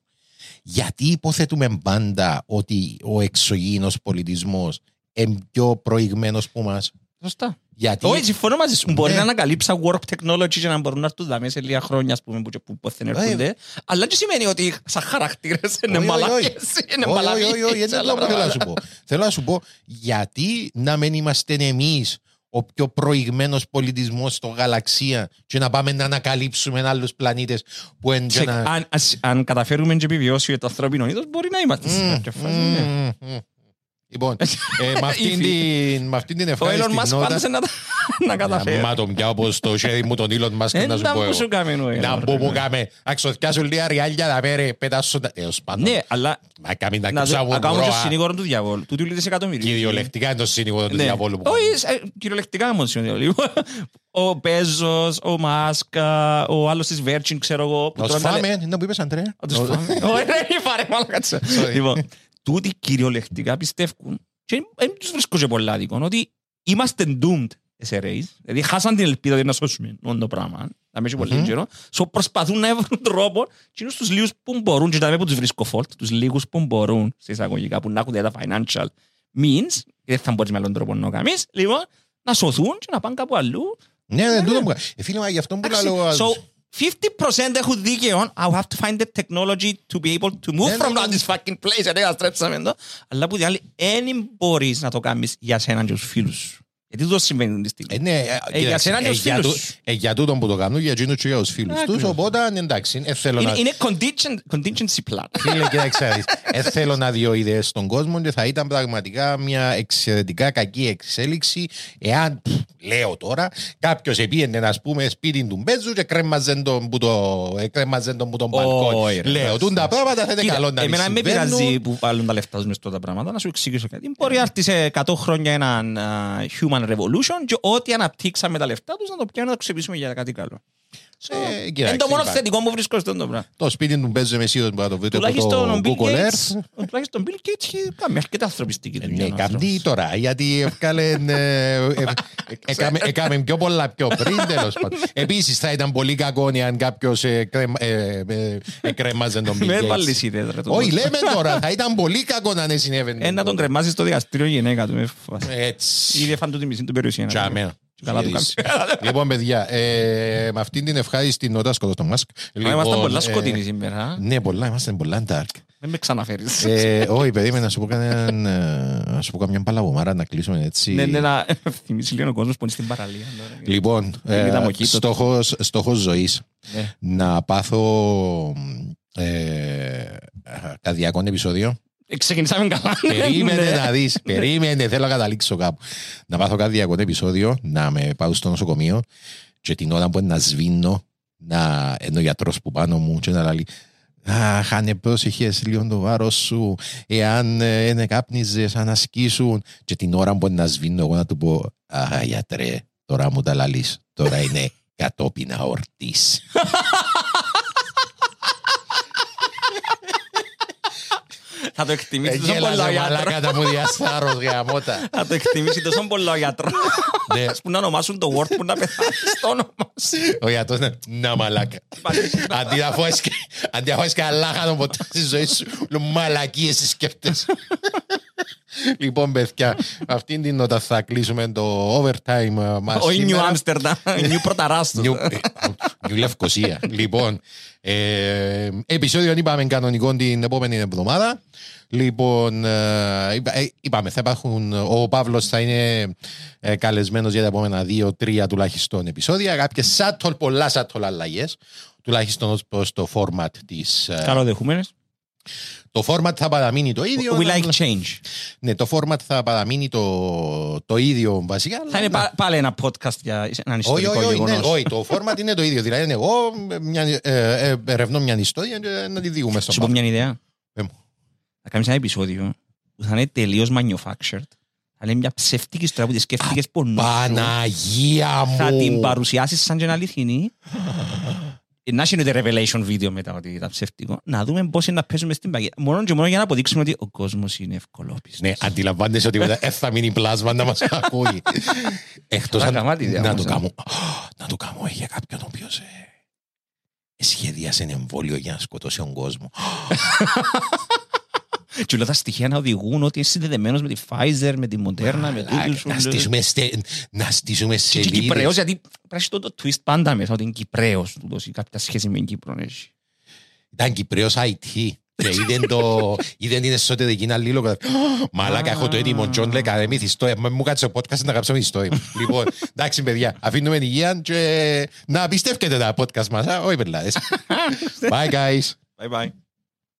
Γιατί υποθέτουμε πάντα ότι ο εξωγήινος πολιτισμός είναι πιο προηγμένος που μας; Σωστά. Γιατί... Όχι, συμφωνώ μαζί σου. Μπορεί Ναι. να ανακαλύψα warp technology και να μπορούν να έρθουν δάμε σε λίγα χρόνια, ας πούμε, που, που πόθεν έρχονται. Αλλά δεν σημαίνει ότι σαν χαρακτήρες είναι Όχι, όχι, όχι. μαλάκες, είναι Όχι, μαλακίες όχι, όχι, και δεν άλλα είναι αυτό που θέλω να πράγματα. σου πω. Θέλω να σου πω, γιατί να μην είμαστε εμείς ο πιο προηγμένος πολιτισμός στο γαλαξία και να πάμε να ανακαλύψουμε άλλους πλανήτες που είναι και Σε- να... αν- ας- Αν καταφέρουμε και επιβιώσει το ανθρώπινο είδος, μπορεί να είμαστε σε κάποια φάση. ναι. Μμμ, μμμ. Λοιπόν, ε, με αυτήν την- με αυτήν την Ο Elon ευχάριστη Musk νότα... πάντως να, τα- να καταφέρει. Μα τον πιάω όπως το χέρι μου τον Elon Musk Ε, να σου να πω μου εγώ. σου κάμε ο Να Elon, μπω ρε. μου κάμε. Αξιοθιάσουν λίγα ριάλια να πέρε πέτασουν τα... Έως πάντων. Ναι, αλλά Μα κάμε να να κρύψα δω- μου να κάνουμε και μπροά. συνήγορο του διαβόλου. Του τίλου δισεκατομμυρίου. Κυριολεκτικά είναι το σύνηγο του Ναι. διαβόλου που Όχι, ε, κυριολεκτικά μόνο συνήγορο. Λοιπόν, Ο Μπέζος, ο Μάσκα, ο άλλος της Virgin, ξέρω εγώ. που Να τους τρώνε τα λε- φάμε, είναι που είπες Αντρέα. Να τους φάμε. Όχι, ρε, φάρε, μάλλον κάτσε. Sorry. Λοιπόν, τούτοι κυριολεκτικά πιστεύουν και δεν τους βρίσκω και πολλά δίκον ότι είμαστε doomed SRAs, δηλαδή χάσαν την ελπίδα ότι να σώσουμε όλο το πράγμα, να μην έχει πολύ καιρό, so προσπαθούν να βρουν τρόπο και είναι στους λίγους που μπορούν και τα με που τους βρίσκω fault, τους λίγους που μπορούν σε εισαγωγικά που να έχουν τα financial means, και δεν θα μπορείς με άλλον τρόπο να το κάνεις, λοιπόν, να σωθούν και να πάνε κάπου αλλού. Ναι, δεν τούτο μου κα- Ε, Φίλε, μα γι' αυτό που Εντάξει, λέω... So, 50% έχουν δίκαιο. I have to find the technology to be able to move Ναι, from ναι, that ναι. this fucking place. Γιατί καταστρέψαμε το. Αλλά που την άλλη, δεν μπορείς να το κάνεις για σένα και τους φίλους σου. Γιατί το συμβαίνει τη στιγμή. Ε, ναι, ε, Ε, για κοίταξε, σένα και ε, τους για φίλους τού- σου. ε, Για τούτον που το κάνουν, για εκείνους και για τους φίλους τους. Ακριβώς. Οπότε, εντάξει, ε, θέλω Είναι, να... είναι contingent, contingency plan. Φίλε, κοίταξε, να δεις. ε, θέλω να δει ιδέες στον κόσμο και θα ήταν πραγματικά μια εξαιρετικά κακή εξέλιξη εάν, πφ, λέω τώρα, κάποιος επίενε να πούμε σπίτι του Μπέζου και κρέμαζε τον που το, ε, κρέμαζε τον που τον μπαλκόνι. Όχι, ρε, Λέω, εντάξει, τούν τα εντάξει. πράγματα θα είναι Κοίτα, καλό να Εμένα μην με πειράζει συμβαίνουν. που βάλουν τα λεφτά τους μες στα πράγματα. Να σου εξηγήσω κάτι. Μπορεί να έρθει σε 100 χρόνια έναν α, human revolution και ό,τι αναπτύξαμε τα λεφτά τους να το πιάνουμε να το ξεπίσουμε για κάτι καλό. Ε, Είναι κοίταξε, το μόνο υπάρχει. θετικό που βρίσκω στον το πράγμα. Το σπίτι του Μπέζου εμεσίδος που θα το βρείτε από Τουλάχιστον ο το Bill Google Gates, Earth. ο τουλάχιστον Bill Gates έχει κάνει αρκετά ανθρωπιστική Ε, δουλειά. Ναι, ο κάνει άνθρωπος. τώρα, γιατί εύκαλε. ε, ε, έκαμε- Έκαμε πιο πολλά πιο πριν, τέλος πάντων. Επίσης, θα ήταν πολύ κακό αν κάποιος κρέμαζε τον Bill Με Gates. βάλεις ιδέες, ρε, το Όχι, μόνο. λέμε τώρα, θα ήταν πολύ κακό να είναι συνέβαινε. Ε, να τον κρεμάσει στο δικαστήριο η γυναίκα του. με φοβάσαι. Έτσι. Ήδη έφανε του τη μισή του περιουσία. Τσάμε. Καλά του κάνεις. Λοιπόν, παιδιά, ε, με αυτήν την ευχάριστη νότα σκοτώ το Μάσκ. Είμαστε πολλά ε, σκοτεινοί σήμερα. Ναι, πολλά, είμαστε πολλά dark. Δεν με ξαναφέρεις. Ε, Όχι, περίμενα να σου πω κανέναν, ε, να σου πω καμιά παλαβομάρα να κλείσουμε έτσι. Ναι, ναι, να θυμίσεις λίγο ο κόσμος που είναι στην παραλία. τώρα. Λοιπόν, Δεν είδα ε, μοκίτο. στόχος, στόχος ζωής Ναι. να πάθω ε, καρδιακό επεισόδιο. Ε, Ξεκινήσαμε καλά. Περίμενε Ναι. να δεις, περίμενε, θέλω να καταλήξω κάπου. Να πάθω καρδιακό επεισόδιο, να με πάω στο νοσοκομείο και την ώρα που να σβήνω, να είναι ο γιατρός που πάνω μου και να λέει Αχ, αν πρόσεχες λίγο το βάρος σου, εάν ε, είναι κάπνιζες, αν ασκήσουν. Και την ώρα που να σβήνω, εγώ να του πω, Αχ, γιατρέ, τώρα μου τα λαλείς, τώρα είναι κατόπιν αορτής. Θα το εκτιμήσει τόσο Εγέλαζε πολλά ο μαλάκα γιατρός. τα μου διαστάρος γαμώτα. Θα το εκτιμήσει τόσο πολλά ο γιατρός. Ναι. Ας που να ονομάσουν το word που να πεθάνεις στο όνομα σου. Ο γιατρός είναι να μαλάκα. Αντί να φάεις και- Αντί να φάεις και αλάχανο ποτέ στη ζωή σου, λέω, μαλακίες εσύ σκέφτεσαι. Λοιπόν, παιδιά, αυτήν την νότα θα κλείσουμε το overtime ε, μας Όχι New σήμερα. Amsterdam, New Πρωταράστος. Νιου, ε, Νιου Λευκοσία. λοιπόν, ε, επεισόδιο είπαμε κανονικό την επόμενη εβδομάδα. Λοιπόν, ε, είπα- ε, είπαμε, θα υπάρχουν, ο Παύλος θα είναι ε, καλεσμένος για τα επόμενα δύο-τρία τουλάχιστον επεισόδια. Κάποιες σάτολ, πολλά σάτολ αλλαγές. Τουλάχιστον ως προς το format της... ε, Καλοδεχούμενες. το format θα παραμείνει το ίδιο. We like change. Ναι, το format θα παραμείνει το, το ίδιο βασικά. αλλά Θα είναι να- πα- πάλι ένα podcast για έναν όχι, ιστορικό όχι, όχι, ναι, γεγονός. όχι, το format είναι το ίδιο. Δηλαδή, είναι εγώ μια, ε, ε, ερευνώ μια ιστορία και να τη δούμε στον Σου πω πάγο. μια ιδέα. Πε μου. Θα κάνεις ένα επεισόδιο που θα είναι τελείως manufactured. Θα είναι μια ψεύτικη ιστορία που τη σκέφτηκες πονού σου. Παναγία μου! Θα την παρουσιάσεις σαν και ένα αληθινή. Ε, Να είναι το revelation video μετά ότι ήταν ψεύτικο. Να δούμε πώς είναι να παίζουμε στην παγίδα. Μόνο και μόνο για να αποδείξουμε ότι ο κόσμος είναι ευκολόπιστος. Ναι, αντιλαμβάνεσαι ότι μετά δεν θα μείνει πλάσμα να μας ακούει. Εκτός Καλά, αν γαμάτη ιδέα να όμως, το ε. κάνω, να το κάνω για κάποιον ο οποίος ε, σχεδίασε ένα εμβόλιο για να σκοτώσει τον κόσμο. Και όλα τα στοιχεία να οδηγούν ότι είσαι συνδεδεμένος με τη Pfizer, με τη Moderna, με Μαλάκα, τούτους σου. να στήσουμε, στε, να στήσουμε Και και σελίδες. Κυπραίος, γιατί πρέπει το, το twist πάντα μέσα, ότι είναι Κυπρέος τούτος ή κάποια σχέση με την Κύπρο. έχει. Ήταν Κυπραίος IT. Και είδεν, το, είδεν την εσωτερική αλλήλο. Μαλάκα, έχω το έτοιμο. John le Carré μυθιστό. Μου κάτσε το podcast να γράψω μυθιστό. λοιπόν, εντάξει, παιδιά, αφήνουμε την υγεία και να πιστεύετε τα podcast μας. α, Όχι, πελάτες. Bye, guys. Bye bye.